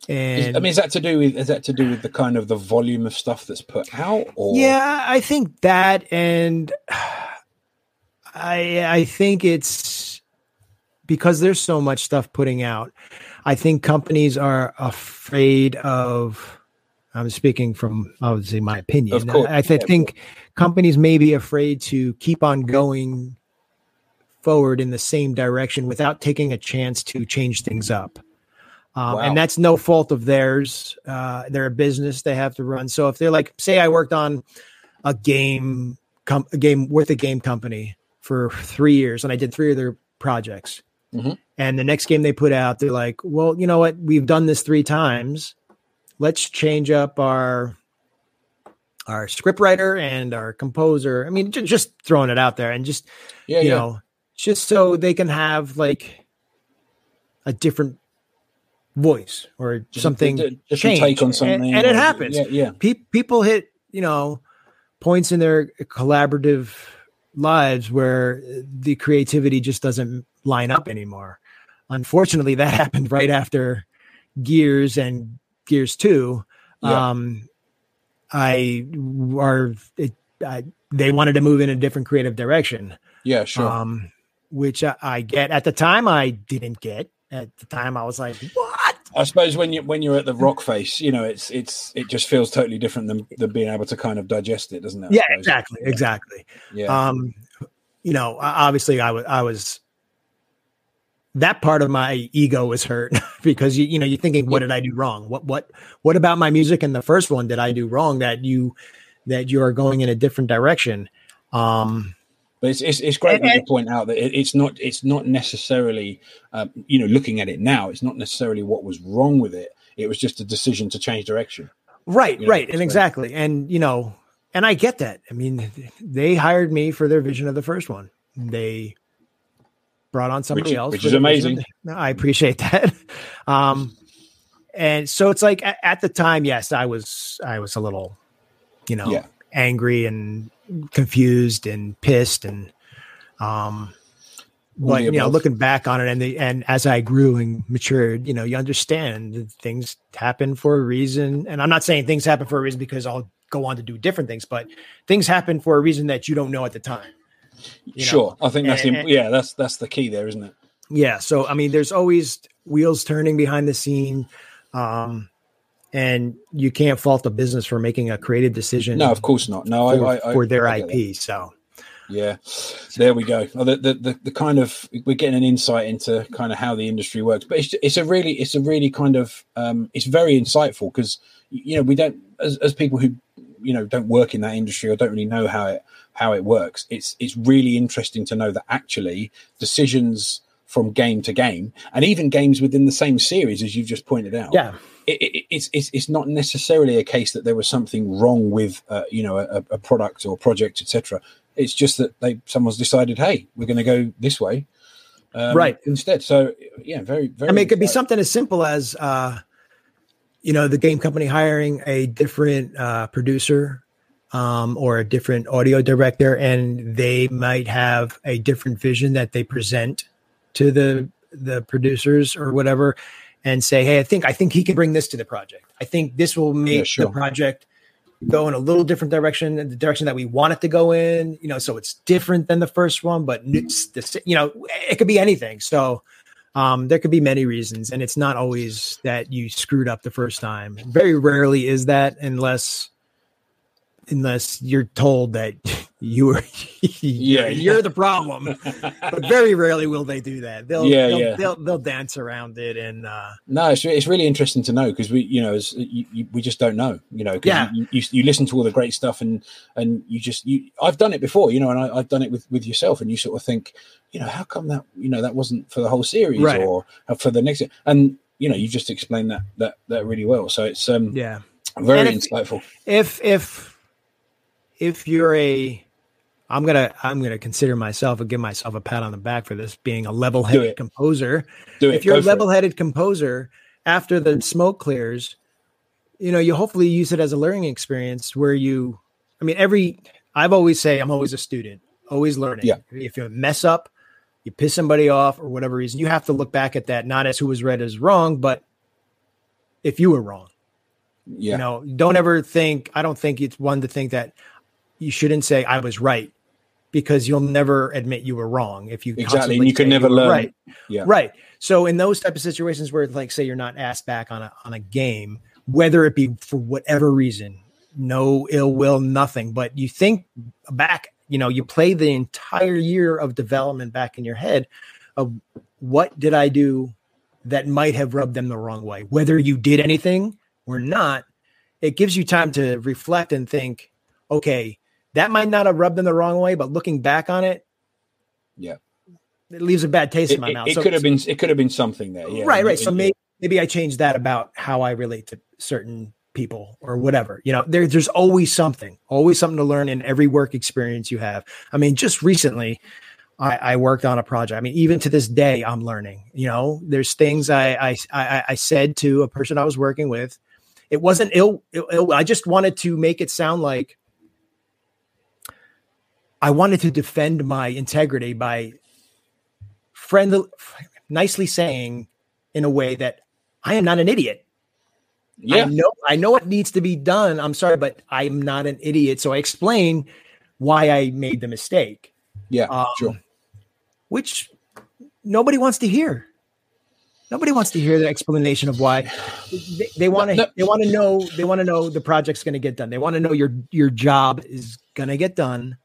and I mean, is that to do with is that to do with the kind of the volume of stuff that's put out? Or yeah, I think that, and I I think it's because there's so much stuff putting out. I think companies are afraid of. I'm speaking from obviously my opinion. Of course, I, I th- think companies may be afraid to keep on going forward in the same direction without taking a chance to change things up. Um, Wow. And that's no fault of theirs. Uh, they're a business; they have to run. So if they're like, say, I worked on a game, com- a game with a game company for three years, and I did three of their projects. Mhm. And the next game they put out, they're like, "Well, you know what? We've done this three times. Let's change up our our scriptwriter and our composer. I mean, ju- just throwing it out there, and just yeah, you yeah. know, just so they can have like a different voice or Just a- something just change. take on And- something, and, it happens. Yeah, yeah. Pe- people hit you know points in their collaborative lives where the creativity just doesn't line up anymore. Unfortunately, that [LAUGHS] happened right after Gears and Gears Two. Yeah. Um, I are it, I, they wanted to move in a different creative direction Yeah, sure. um, which I, I get. At the time, I didn't get. At the time, I was like, "What?" I suppose when you when you're at the rock face, you know, it's it's it just feels totally different than, than being able to kind of digest it, doesn't it? I Yeah, suppose? exactly, Yeah. exactly. Yeah. Um, you know, obviously, I was, I was. That part of my ego was hurt [LAUGHS] because you, you know, you're thinking, "What did I do wrong? What, what, what about my music in the first one did I do wrong that you, that you are going in a different direction?" Um, But it's it's, it's great that you point out that it, it's not it's not necessarily um, you know looking at it now it's not necessarily what was wrong with it it was just a decision to change direction Right, Yeah, right, and right. exactly, and you know, and I get that. I mean, [LAUGHS] they hired me for their vision of the first one. They brought on somebody Which- else, which is amazing. I appreciate that. [LAUGHS] Um, and so it's like at, at the time, yes, I was, I was a little, you know, Yeah. angry and confused and pissed and, um, but you know, looking back on it, and the and as I grew and matured, you know, you understand that things happen for a reason. And I'm not saying things happen for a reason because I'll go on to do different things, but things happen for a reason that you don't know at the time. you know? sure i think that's and- and- yeah that's that's the key there isn't it Yeah. So I mean, there's always wheels turning behind the scene, um, and you can't fault the business for making a creative decision. no of course not no for, I, I, for their I. IP. So Yeah, there we go. The, the the the kind of we're getting an insight into kind of how the industry works, but it's it's a really it's a really kind of um, it's very insightful because you know we don't as as people who you know don't work in that industry or don't really know how it how it works. It's it's really interesting to know that actually decisions from game to game and even games within the same series as you've just pointed out yeah, it, it, it's, it's it's not necessarily a case that there was something wrong with uh, you know a, a product or project etc it's just that they someone's decided hey we're going to go this way um, Right. instead. So yeah very very I mean, it could be something as simple as, uh, you know, the game company hiring a different uh, producer um, or a different audio director, and they might have a different vision that they present to the the producers or whatever, and say, "Hey, I think I think he can bring this to the project. I think this will make sure. the project." go in a little different direction the direction that we want it to go in you know so it's different than the first one but it's the you know it could be anything so um, there could be many reasons, and it's not always that you screwed up the first time. Very rarely is that, unless unless you're told that [LAUGHS] you were [LAUGHS] Yeah, you're yeah. the problem. [LAUGHS] but very rarely will they do that. They'll Yeah, they'll, yeah. they'll they'll dance around it and uh, no it's, it's really interesting to know because we you know as you, you, we just don't know you know Yeah. you, you, you listen to all the great stuff and and you just you i've done it before you know and I, i've done it with with yourself and you sort of think you know how come that you know that wasn't for the whole series Right. or for the next and you know you just explained that that that really well so it's um yeah. very if- insightful if if if you're a I'm gonna I'm gonna consider myself and give myself a pat on the back for this being a level-headed composer. do it if you're a go it. level-headed composer, after the smoke clears, you know you hopefully use it as a learning experience where you. I mean, every I've always say I'm always a student, always learning. Yeah. If you mess up, you piss somebody off or whatever reason, you have to look back at that not as who was read as wrong, but if you were wrong. yeah You know, don't ever think, I don't think it's one to think that you shouldn't say I was right because you'll never admit you were wrong if you exactly and you can never were learn right. yeah Right. So in those type of situations where like say you're not asked back on a on a game, whether it be for whatever reason, no ill will, nothing, but you think back, you know, you play the entire year of development back in your head of what did I do that might have rubbed them the wrong way, whether you did anything or not, it gives you time to reflect and think, okay, that might not have rubbed them the wrong way, but looking back on it, Yeah. it leaves a bad taste it, in my it- mouth. it So- could have been it could have been something there yeah right, right. So maybe maybe I changed that about how I relate to certain people or whatever. You know, there, there's always something, always something to learn in every work experience you have. I mean, just recently, I, I worked on a project. I mean, even to this day, I'm learning. You know, there's things I I I, I said to a person I was working with. It wasn't ill, ill, ill. I just wanted to make it sound like I wanted to defend my integrity by friendly, nicely saying in a way that I am not an idiot. Yeah. I know I know what needs to be done. I'm sorry, but I'm not an idiot. So I explain why I made the mistake. Yeah, Um, sure. Which nobody wants to hear. Nobody wants to hear the explanation of why they, want to. They want to know. They want to know the project's going to get done. They want to know your your job is going to get done,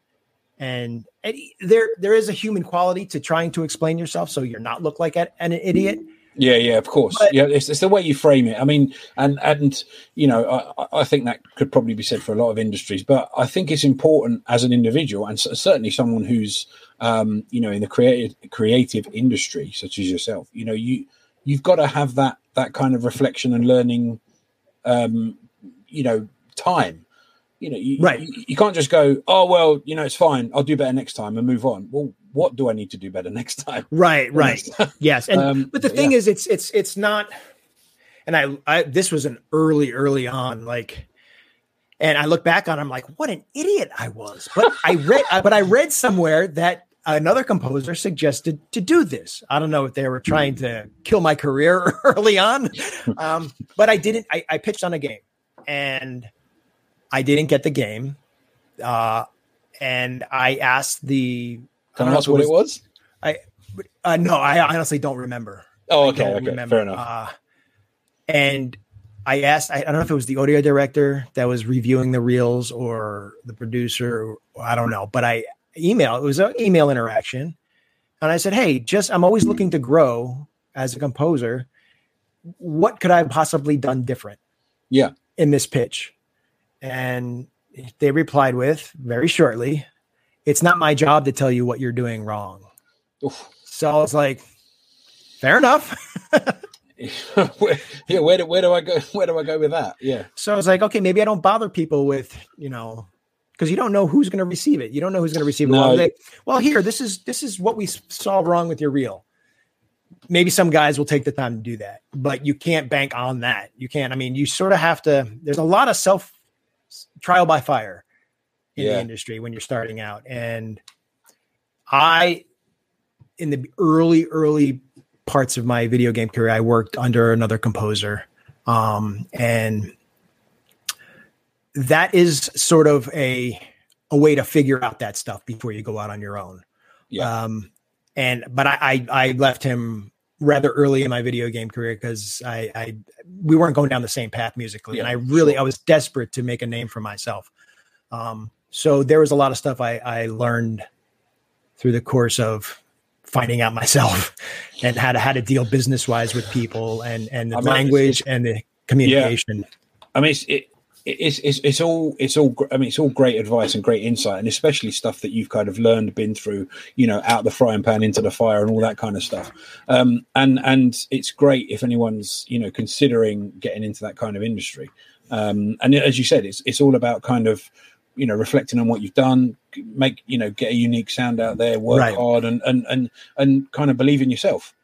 and, and there there is a human quality to trying to explain yourself, so you're not look like an, an idiot. Yeah, yeah, of course. But- yeah, it's, it's the way you frame it. I mean, and and you know, I- I, I think that could probably be said for a lot of industries. But I think it's important as an individual, and certainly someone who's, um, you know, in the creative creative industry, such as yourself. You know, you you've got to have that that kind of reflection and learning, um, you know, time. You know, you, Right. You, you can't just go, oh well, you know, it's fine. I'll do better next time and move on. Well, what do I need to do better next [LAUGHS] time? Right, right. Yes, and Um, but the thing is, it's it's it's not. And I, I this was an early, early on, like, and I look back on, it, I'm like, what an idiot I was. But I read, [LAUGHS] but I read somewhere that another composer suggested to do this. I don't know if they were trying to kill my career [LAUGHS] early on, um, but I didn't. I, I pitched on a game, and I didn't get the game. Uh, and I asked the. I Can don't I know ask if what it was? uh, no, I honestly don't remember. Oh, I okay, don't okay, fair enough. Uh, and I asked, I, I don't know if it was the audio director that was reviewing the reels or the producer, or, I don't know, but I emailed, it was an email interaction. And I said, Hey, just, I'm always looking to grow as a composer. What could I have possibly done different? Yeah. In this pitch. And they replied with very shortly, it's not my job to tell you what you're doing wrong. Oof. So I was like, fair enough. where, [LAUGHS] yeah, where do where do I go? [LAUGHS] Where do I go with that? Yeah, So I was like, okay, maybe I don't bother people with, you know, because you don't know who's going to receive it. You don't know who's going to receive it. No. Well, they- well, here, this is this is what we saw wrong with your reel. Maybe some guys will take the time to do that, but you can't bank on that. You can't. I mean, you sort of have to. There's a lot of self trial by fire in Yeah. the industry when you're starting out, and I, in the early early parts of my video game career, I worked under another composer, um, and that is sort of a a way to figure out that stuff before you go out on your own. Yeah. Um, and but I, I I left him rather early in my video game career because I I we weren't going down the same path musically, and I really sure. I was desperate to make a name for myself. Um, so there was a lot of stuff I I learned through the course of finding out [LAUGHS] myself and how to how to deal business wise with people and and the I mean, language and the communication. I mean, it, it's it's it's all it's all I mean, it's all great advice and great insight, and especially stuff that you've kind of learned, been through, you know, out the frying pan into the fire, and all that kind of stuff. Um, and and it's great if anyone's you know considering getting into that kind of industry. Um, and as you said, it's it's all about kind of you know reflecting on what you've done, make you know get a unique sound out there, work Right. hard, and and and and kind of believe in yourself.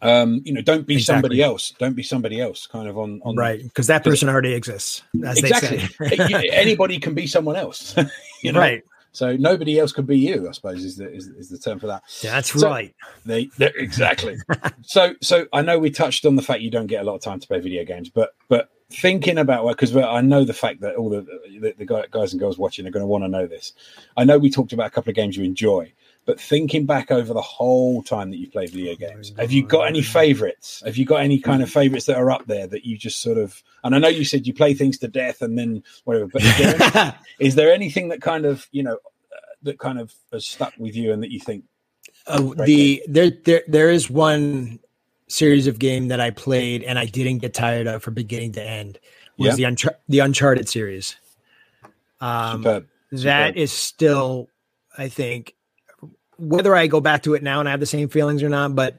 Um, you know, don't be Exactly. somebody else. Don't be somebody else. Kind of on on right because that person already exists as exactly. they say [LAUGHS] Anybody can be someone else. [LAUGHS] you know? right So nobody else could be you. I suppose is the is, is the term for that. that's So- right They, they- exactly. [LAUGHS] so so I know we touched on the fact you don't get a lot of time to play video games, but but thinking about what because I know the fact that all the the, the guys and girls watching are going to want to know this. I know we talked about a couple of games you enjoy. But thinking back over the whole time that you play video games, have you got any favorites? Have you got any kind of favorites that are up there that you just sort of? And I know you said you play things to death and then whatever, but is there, any- [LAUGHS] is there anything that kind of you know uh, that kind of has stuck with you and that you think Right the there there there is one series of game that I played and I didn't get tired of from beginning to end was Yeah. the Unchar- the Uncharted series. Um, superb? that superb. is still, I think, whether I go back to it now and I have the same feelings or not, but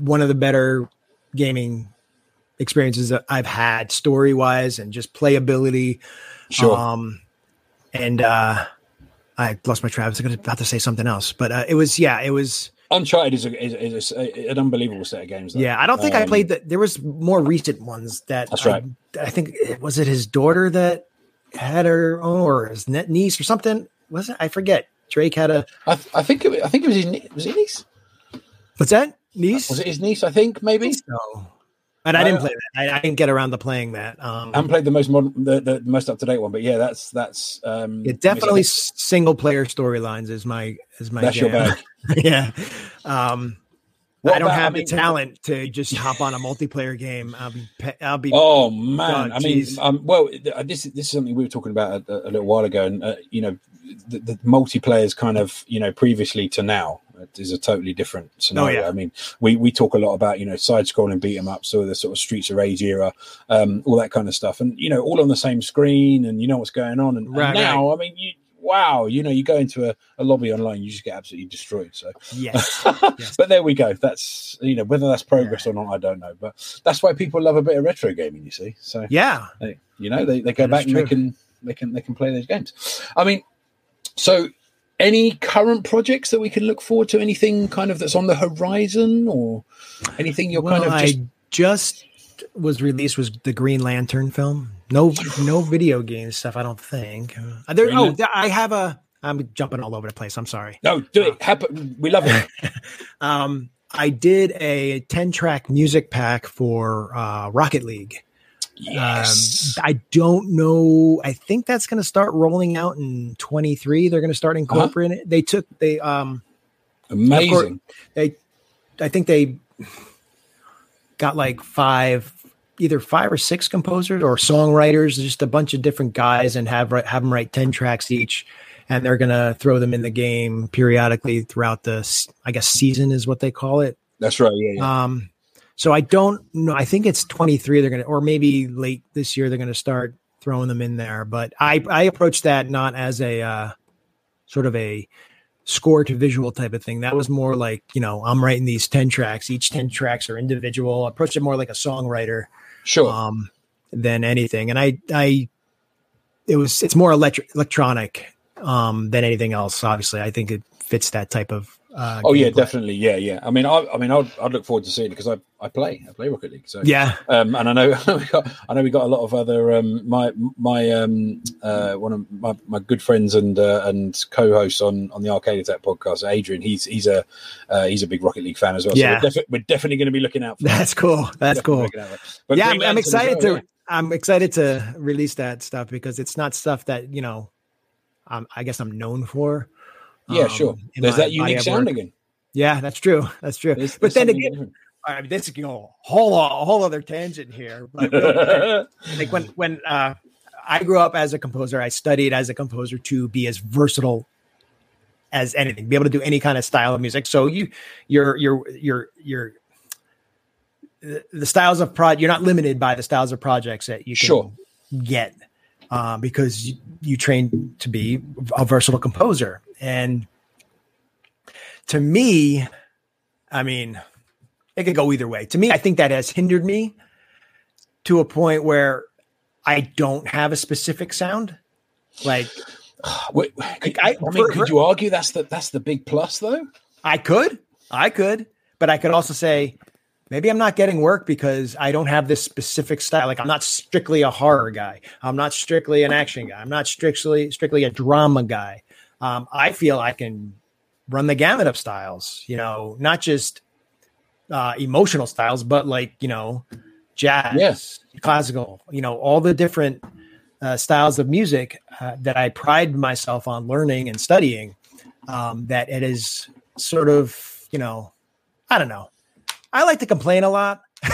one of the better gaming experiences that I've had story wise and just playability. Sure. Um, and uh, I lost my track. I was about to say something else, but uh, it was yeah, it was Uncharted is, a, is, is a, an unbelievable set of games. Though. yeah. I don't think I Um, played that. There was more recent ones that That's I- right. I, think was it his daughter that had her own or his niece or something. Was it? I forget. Drake had a I, th- I think it, I think it was his nie- was it niece. what's that niece? Was it his niece? I think maybe. No. And I didn't play that. I, I didn't get around to playing that. Um, I played the most modern, the, the most up to date one, but yeah, that's that's um, yeah, definitely single player storylines is my is my That's your bag. [LAUGHS] yeah. Um, What I don't about- have I mean- the talent to just hop on a multiplayer game. I'll be I'll be Oh man! Oh, I mean, um, well, uh, this this is something we were talking about a, a little while ago, and uh, you know, the, the multiplayers kind of you know previously to now is a totally different scenario. Oh, yeah. I mean, we we talk a lot about you know side scrolling beat 'em up, so the sort of Streets of Rage era, um, all that kind of stuff, and you know, all on the same screen, and you know what's going on. And, and Right, now, I mean, you wow, you know, you go into a, a lobby online, you just get absolutely destroyed. So. yes. [LAUGHS] Yes. but there we go. That's you know whether that's progress or not, I don't know. But that's why people love a bit of retro gaming. You see, so Yeah. they, you know they, they go That back and they can they can they can play those games. I mean, so any current projects that we can look forward to? Anything kind of that's on the horizon or anything you're Well, kind of just I just was released was the Green Lantern film. No, no video game stuff. I don't think. Uh, there, oh, I have a. I'm jumping all over the place. I'm sorry. no do it happen. We love it. [LAUGHS] Um, I did a 10 track music pack for uh, Rocket League. Yes, Um, I don't know. I think that's going to start rolling out in 23. They're going to start Uh-huh. incorporating it. They took they um amazing. they I think they got like five either five or six composers or songwriters, just a bunch of different guys and have have them write 10 tracks each and they're going to throw them in the game periodically throughout the I guess season is what they call it. That's right. Yeah, yeah. Um, so I don't know. I think it's 23. They're going to, or maybe late this year, they're going to start throwing them in there. But I, I approach that not as a uh, sort of a score to visual type of thing. That was more like, you know, I'm writing these 10 tracks. Each 10 tracks are individual. I approach it more like a songwriter sure. um, than anything. And I, I, it was, it's more electric, electronic um, than anything else. Obviously, I think it fits that type of. Uh, oh yeah, gameplay. definitely. Yeah, yeah. I mean, I, I mean, I'd, I'd look forward to seeing it because I, I play, I play Rocket League. So Yeah. Um, and [LAUGHS] I know we got, I know we got a lot of other um, my my um, uh, one of my, my good friends and uh, and co-hosts on on the Arcade Attack podcast, Adrian. He's he's a uh, he's a big Rocket League fan as well. Yeah. so we're, defi- we're definitely going to be looking out for. that. That's cool. That's cool. looking out for that. But yeah, I'm, I'm excited to. I'm excited to release that stuff because it's not stuff that you know. Um, I guess I'm known for. Yeah, yeah um, sure. in There's my that unique sound again. Yeah, that's true. That's true. There's- but there's then again, different. I mean, this is you know whole a whole other tangent here. But quick, [LAUGHS] like when when uh, I grew up as a composer, I studied as a composer to be as versatile as anything, be able to do any kind of style of music. So you, your your your your the styles of prod, you're not limited by the styles of projects that you can Sure. get uh, because you, you train to be a versatile composer. And to me, I mean, it could go either way. To me, I think that has hindered me to a point where I don't have a specific sound. Like [SIGHS] Wait, could, I- I, mean, for- could you argue that's the that's the big plus though? I could, I could, but I could also say maybe I'm not getting work because I don't have this specific style. Like I'm not strictly a horror guy. I'm not strictly an action guy. I'm not strictly strictly a drama guy. Um, I feel I can run the gamut of styles. You know, not just uh, emotional styles, but like you know, jazz, Yes. classical. You know, all the different uh, styles of music uh, that I pride myself on learning and studying. Um, that it is sort of, you know, I don't know. I like to complain a lot. [LAUGHS]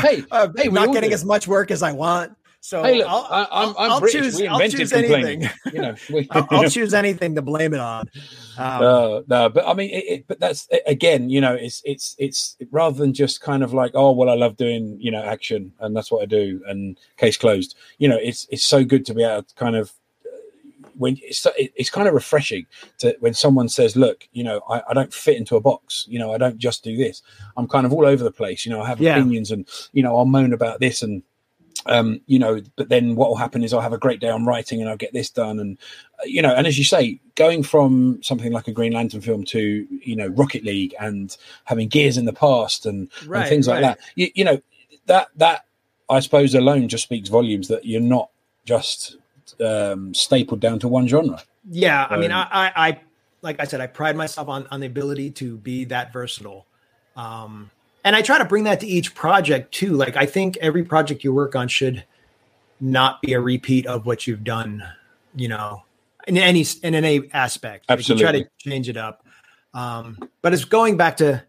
Hey, uh, hey, not getting do. as much work as I want. So Hey, look, I'll, I, I'm, I'll- I'm I'll British. choose, we I'll invented choose complaining. anything. You know, [LAUGHS] we, I'll, I'll [LAUGHS] choose anything to blame it on. Um, no, no, but I mean, it, it, but that's again, you know, it's it's it's rather than just kind of like, oh, well, I love doing, you know, action, and that's what I do, and case closed. You know, it's it's so good to be able to kind of uh, when it's it's kind of refreshing to when someone says, look, you know, I, I don't fit into a box. You know, I don't just do this. I'm kind of all over the place. You know, I have Yeah. opinions, and you know, I'll moan about this and um, you know, but then what will happen is I'll have a great day on writing and I'll get this done. And, uh, you know, and as you say, going from something like a Green Lantern film to, you know, Rocket League and having gears in the past and, Right, and things like right. that, you, you know, that, that I suppose alone just speaks volumes that you're not just um, stapled down to one genre. Yeah, I mean, Um, I, I, I, like I said, I pride myself on on the ability to be that versatile, um, and I try to bring that to each project too. Like, I think every project you work on should not be a repeat of what you've done, you know, in any in any aspect. Like, you try to change it up, um, but it's going back to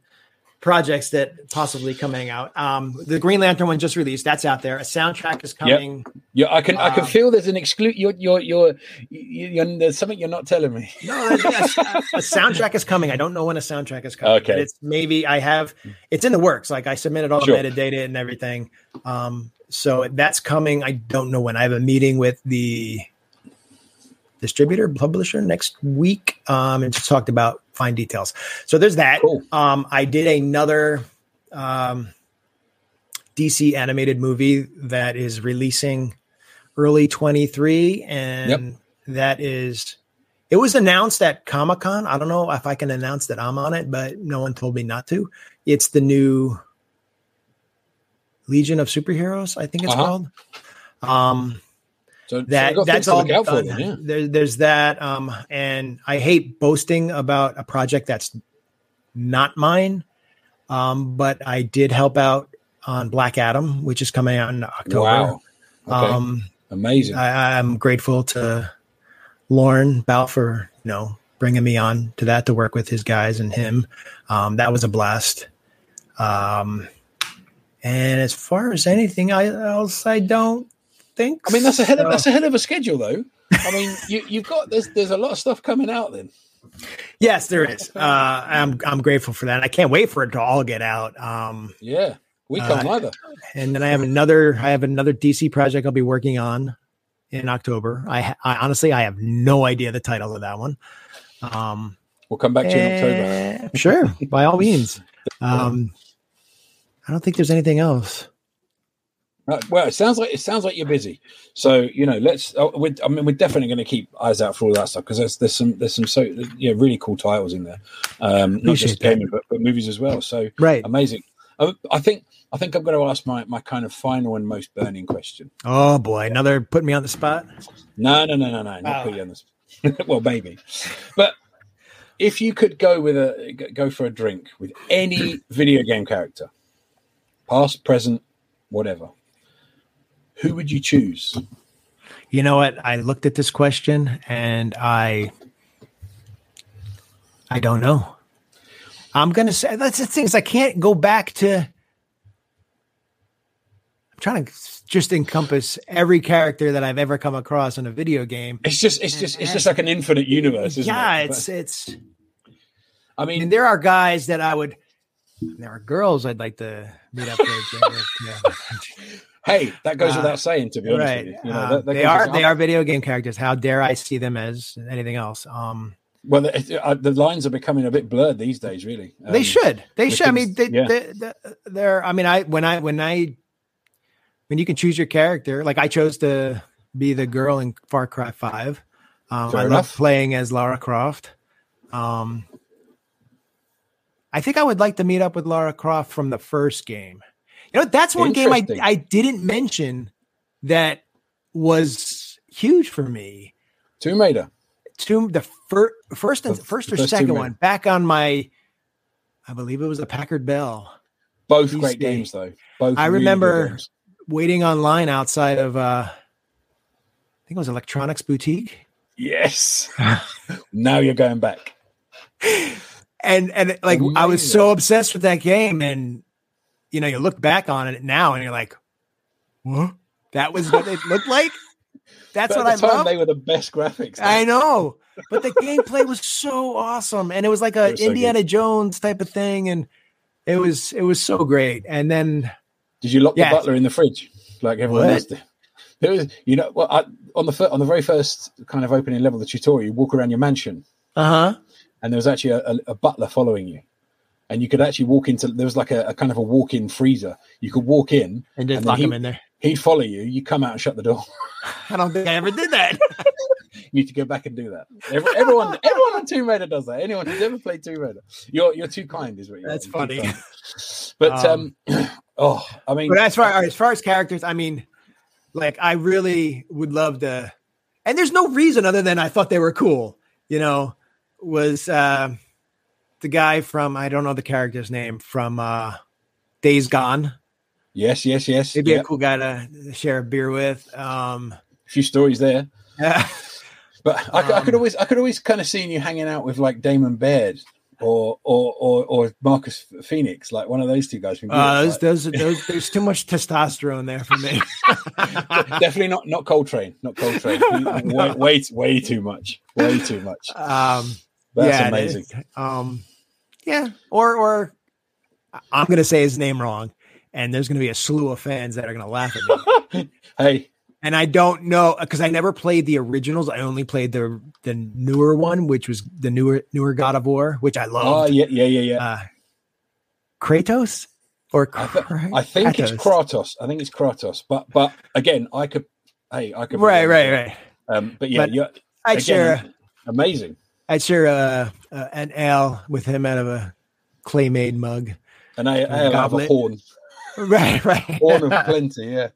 projects that possibly coming out. Um, the Green Lantern one just released. That's out there. A soundtrack is coming. Yeah, I can I can Um, feel there's an exclude. You're you're you're, you you're there's something you're not telling me. No, yes, a soundtrack is coming. I don't know when a soundtrack is coming. Okay. it's maybe I have. It's in the works. Like I submitted all Sure. the metadata and everything. Um, so that's coming. I don't know when. I have a meeting with the distributor publisher next week, um, and just talked about fine details. So there's that. Cool. Um, I did another um, DC animated movie that is releasing early 23 and that is it was announced at comic-con i don't know if i can announce that i'm on it but no one told me not to it's the new legion of superheroes i think it's Uh-huh. called um So that I've got things that's all look out for done. then, yeah. There, there's that um and i hate boasting about a project that's not mine um but i did help out on black adam which is coming out in october Wow. Okay. um Amazing. I, i'm grateful to Lorne Balfe for you know bringing me on to that to work with his guys and him um that was a blast um and as far as anything I- else i don't think I mean, that's a hell of so. that's a hell of a schedule, though. I mean, [LAUGHS] you you've got there's there's a lot of stuff coming out. Then Yes, there is. Uh, I'm I'm grateful for that. I can't wait for it to all get out. Um, yeah, we Uh, can't either. and then I have another I have another DC project I'll be working on in October. I, I honestly I have no idea the title of that one. Um, We'll come back to you in October. eh, sure, by all means. [LAUGHS] Um, I don't think there's anything else. Right, well, it sounds like it sounds like you're busy. So you know, let's. Oh, we're, I mean, we're definitely going to keep eyes out for all that stuff because there's there's some there's some so yeah really cool titles in there. Um, not just that. gaming, but, but movies as well. So Right. amazing. I, I think I think I'm going to ask my my kind of final and most burning question. Oh boy, another put me on the spot. No, no, no, no, no, not Wow. put you on this. [LAUGHS] well, maybe, but if you could go with a g- go for a drink with any video game character, past, present, whatever, who would you choose? You know what? I looked at this question and I I don't know. I'm gonna say that's the thing is I can't go back to I'm trying to just encompass every character that I've ever come across in a video game. It's just, it's just, it's just like an infinite universe, isn't yeah, it? it's it's I I mean, mean there are guys that I would there are girls I'd like to meet up with. [LAUGHS] yeah. Hey, that goes Uh, without saying. To be honest right. with you, you know, Uh, that- that they are without- they are video game characters. How dare I see them as anything else? Um Well, the, uh, the lines are becoming a bit blurred these days. Really, they Um, should. They should. I mean, they, yeah. they, they, they're. I mean, I when I when I when you can choose your character, like I chose to be the girl in Far Cry Five. Um, Fair I love playing as Lara Croft. Um, I think I would like to meet up with Lara Croft from the first game. You know, that's one game I I didn't mention that was huge for me. Tomb Raider. Tomb the fir- first and The- first or second one back on my, I believe it was a Packard Bell. Both These great games, though. Both. I remember waiting online outside of uh I think it was Electronics Boutique. Yes. [LAUGHS] now you're going back. And and like I was so obsessed with that game and you know, you look back on it now and you're like, what? That was what it looked like? [LAUGHS] That's what I at the time, love. they were the best graphics. I know. [LAUGHS] But the gameplay was so awesome. And it was like It a was so Indiana Jones type of thing. And it was it was so great. And then Did you lock Yeah. the butler in the fridge like everyone What? else did? There was, you know, well, I, on the fir- on the very first kind of opening level of the tutorial, you walk around your mansion, uh-huh. and there was actually a, a, a butler following you, and you could actually walk into. There was like a, a kind of a walk-in freezer. You could walk in, And just And lock he- him in there. he'd follow you. You come out and shut the door. [LAUGHS] I don't think I ever did that. [LAUGHS] [LAUGHS] you need to go back and do that. Every, everyone, everyone on Tomb Raider does that. Anyone who's ever played Tomb Raider, you're you're too kind, is what you're. That's funny. But um, [CLEARS THROAT] oh, I mean, But as far as far as characters, I mean, like I really would love to, and there's no reason other than I thought they were cool. You know, was uh, the guy from I don't know the character's name from uh, Days Gone. yes, yes, yes. He'd be yeah. a cool guy to share a beer with. Um, A few stories there. yeah, [LAUGHS] But I, could- I could Um, always, I could always kind of seen you hanging out with like Damon Baird or or or, or Marcus Phoenix, like one of those two guys. From uh, those, those, [LAUGHS] those, there's too much testosterone there for me. definitely not not Cole Train, not Cole Train. [LAUGHS] way, way way too much, way too much. um, That's yeah, amazing. Um, yeah, or or I'm gonna say his name wrong, and there's gonna be a slew of fans that are gonna laugh at me. [LAUGHS] Hey, and I don't know because I never played the originals. I only played the the newer one, which was the newer newer God of War, which I oh loved. yeah, yeah, yeah, yeah. uh, Kratos or I, th- I think it's Kratos. Kratos. I think it's Kratos. But but again, I could. Hey, I could. Right, right, right. Um, but yeah, But you're, I'd share amazing. I'd share uh, uh, an ale with him out of a clay made mug. And I, I have a horn. [LAUGHS] Right, right. Horn of plenty, yeah.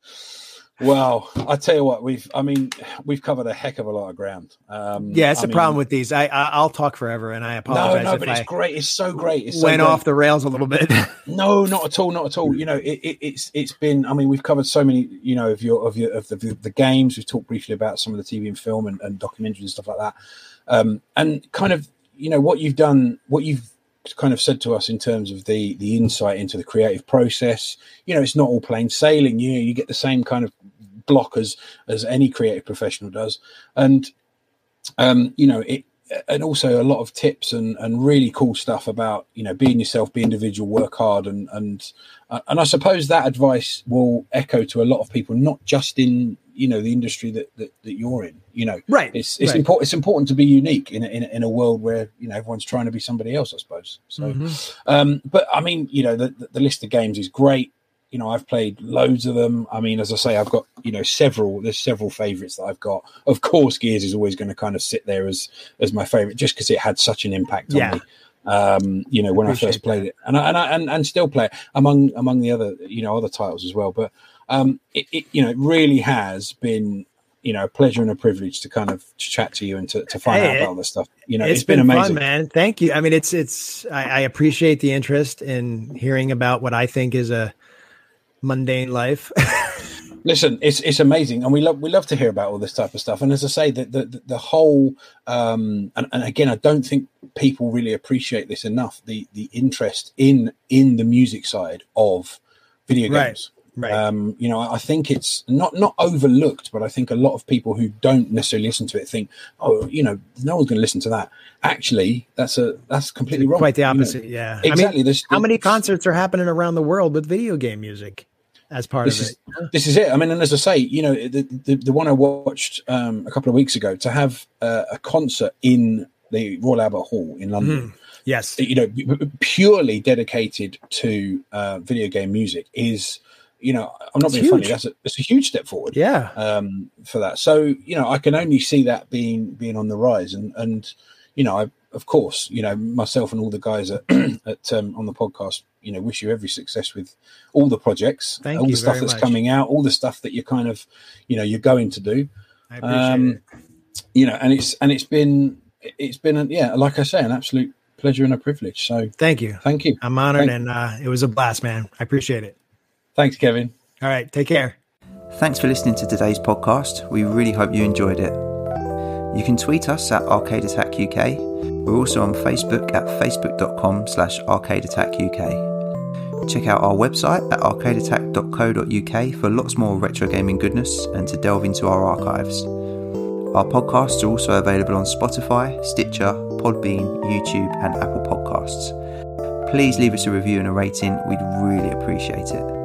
Wow, I tell you what, we've I mean, we've covered a heck of a lot of ground. Um, yeah, it's I the problem with these. I, I I'll talk forever, and I apologize no, if but I it's great. It's so great. It's so went great. off the rails a little bit. [LAUGHS] No, not at all, not at all. You know, it, it, it's it's been. I mean, we've covered so many. You know, of your of your of the, the games. We've talked briefly about some of the TV and film and, and documentaries and stuff like that. Um, and kind of, you know, what you've done, what you've kind of said to us in terms of the the insight into the creative process. You know, it's not all plain sailing. You you get the same kind of block as as any creative professional does, and um, you know it. And also a lot of tips and, and really cool stuff about you know being yourself, be individual, work hard, and and uh, and I suppose that advice will echo to a lot of people, not just in you know the industry that that, that you're in. You know, right. it's it's right. important. It's important to be unique in a, in, a, in a world where you know everyone's trying to be somebody else. I suppose. So, Mhm. um, but I mean, you know, the the list of games is great. You know, I've played loads of them. I mean, as I say, I've got you know several. There's several favourites that I've got. Of course, Gears is always going to kind of sit there as as my favourite, just because it had such an impact Yeah. on me. Um, you know, when I first played it, and I, and I and, and still play it among among the other you know other titles as well. But um, it, it you know it really has been you know a pleasure and a privilege to kind of chat to you and to, to find Hey, out it- about all this stuff. You know, it's it's been, been, amazing. fun, man. Thank you. I mean, it's it's. I, I appreciate the interest in hearing about what I think is a mundane life. [LAUGHS] Listen, it's it's amazing, and we love we love to hear about all this type of stuff. And as I say, the the, the, whole um, and, and again, I don't think people really appreciate this enough. The the interest in in the music side of video games. right. Um, you know, I think it's not not overlooked, but I think a lot of people who don't necessarily listen to it think, oh, you know, no one's going to listen to that. Actually, that's a that's completely wrong. Quite the You know, opposite. yeah. exactly. I mean, how many concerts are happening around the world with video game music as part of is it? this is it. I mean, and as I say, you know, the the, the one I watched um, a couple of weeks ago to have uh, a concert in the Royal Albert Hall in London, Yes. you know, purely dedicated to uh, video game music is, you know, I'm not being funny. That's a, that's a huge step forward Yeah. um, for that. So you know, I can only see that being being on the rise, and and you know, I, of course, you know, myself and all the guys at, [CLEARS THROAT] at um, on the podcast, you know, wish you every success with all the projects, Thank all the stuff that's much. coming out, all the stuff that you're kind of, you know, you're going to do, I appreciate um, it. you know, and it's and it's been it's been a, yeah, like I say, an absolute pleasure and a privilege. So Thank you. thank you, I'm honored Thank- and uh, it was a blast, man. I appreciate it. Thanks, Kevin. All right. Take care. Thanks for listening to today's podcast. We really hope you enjoyed it. You can tweet us at Arcade Attack UK. We're also on Facebook at facebook.com slash Arcade Attack UK. Check out our website at arcadeattack.co.uk for lots more retro gaming goodness and to delve into our archives. Our podcasts are also available on Spotify, Stitcher, Podbean, YouTube, and Apple Podcasts. Please leave us a review and a rating, we'd really appreciate it.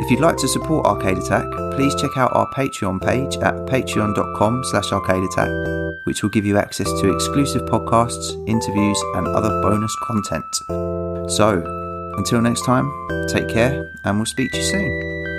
If you'd like to support Arcade Attack, please check out our Patreon page at patreon.com slash arcadeattack, which will give you access to exclusive podcasts, interviews, and other bonus content. So, until next time, take care, and we'll speak to you soon.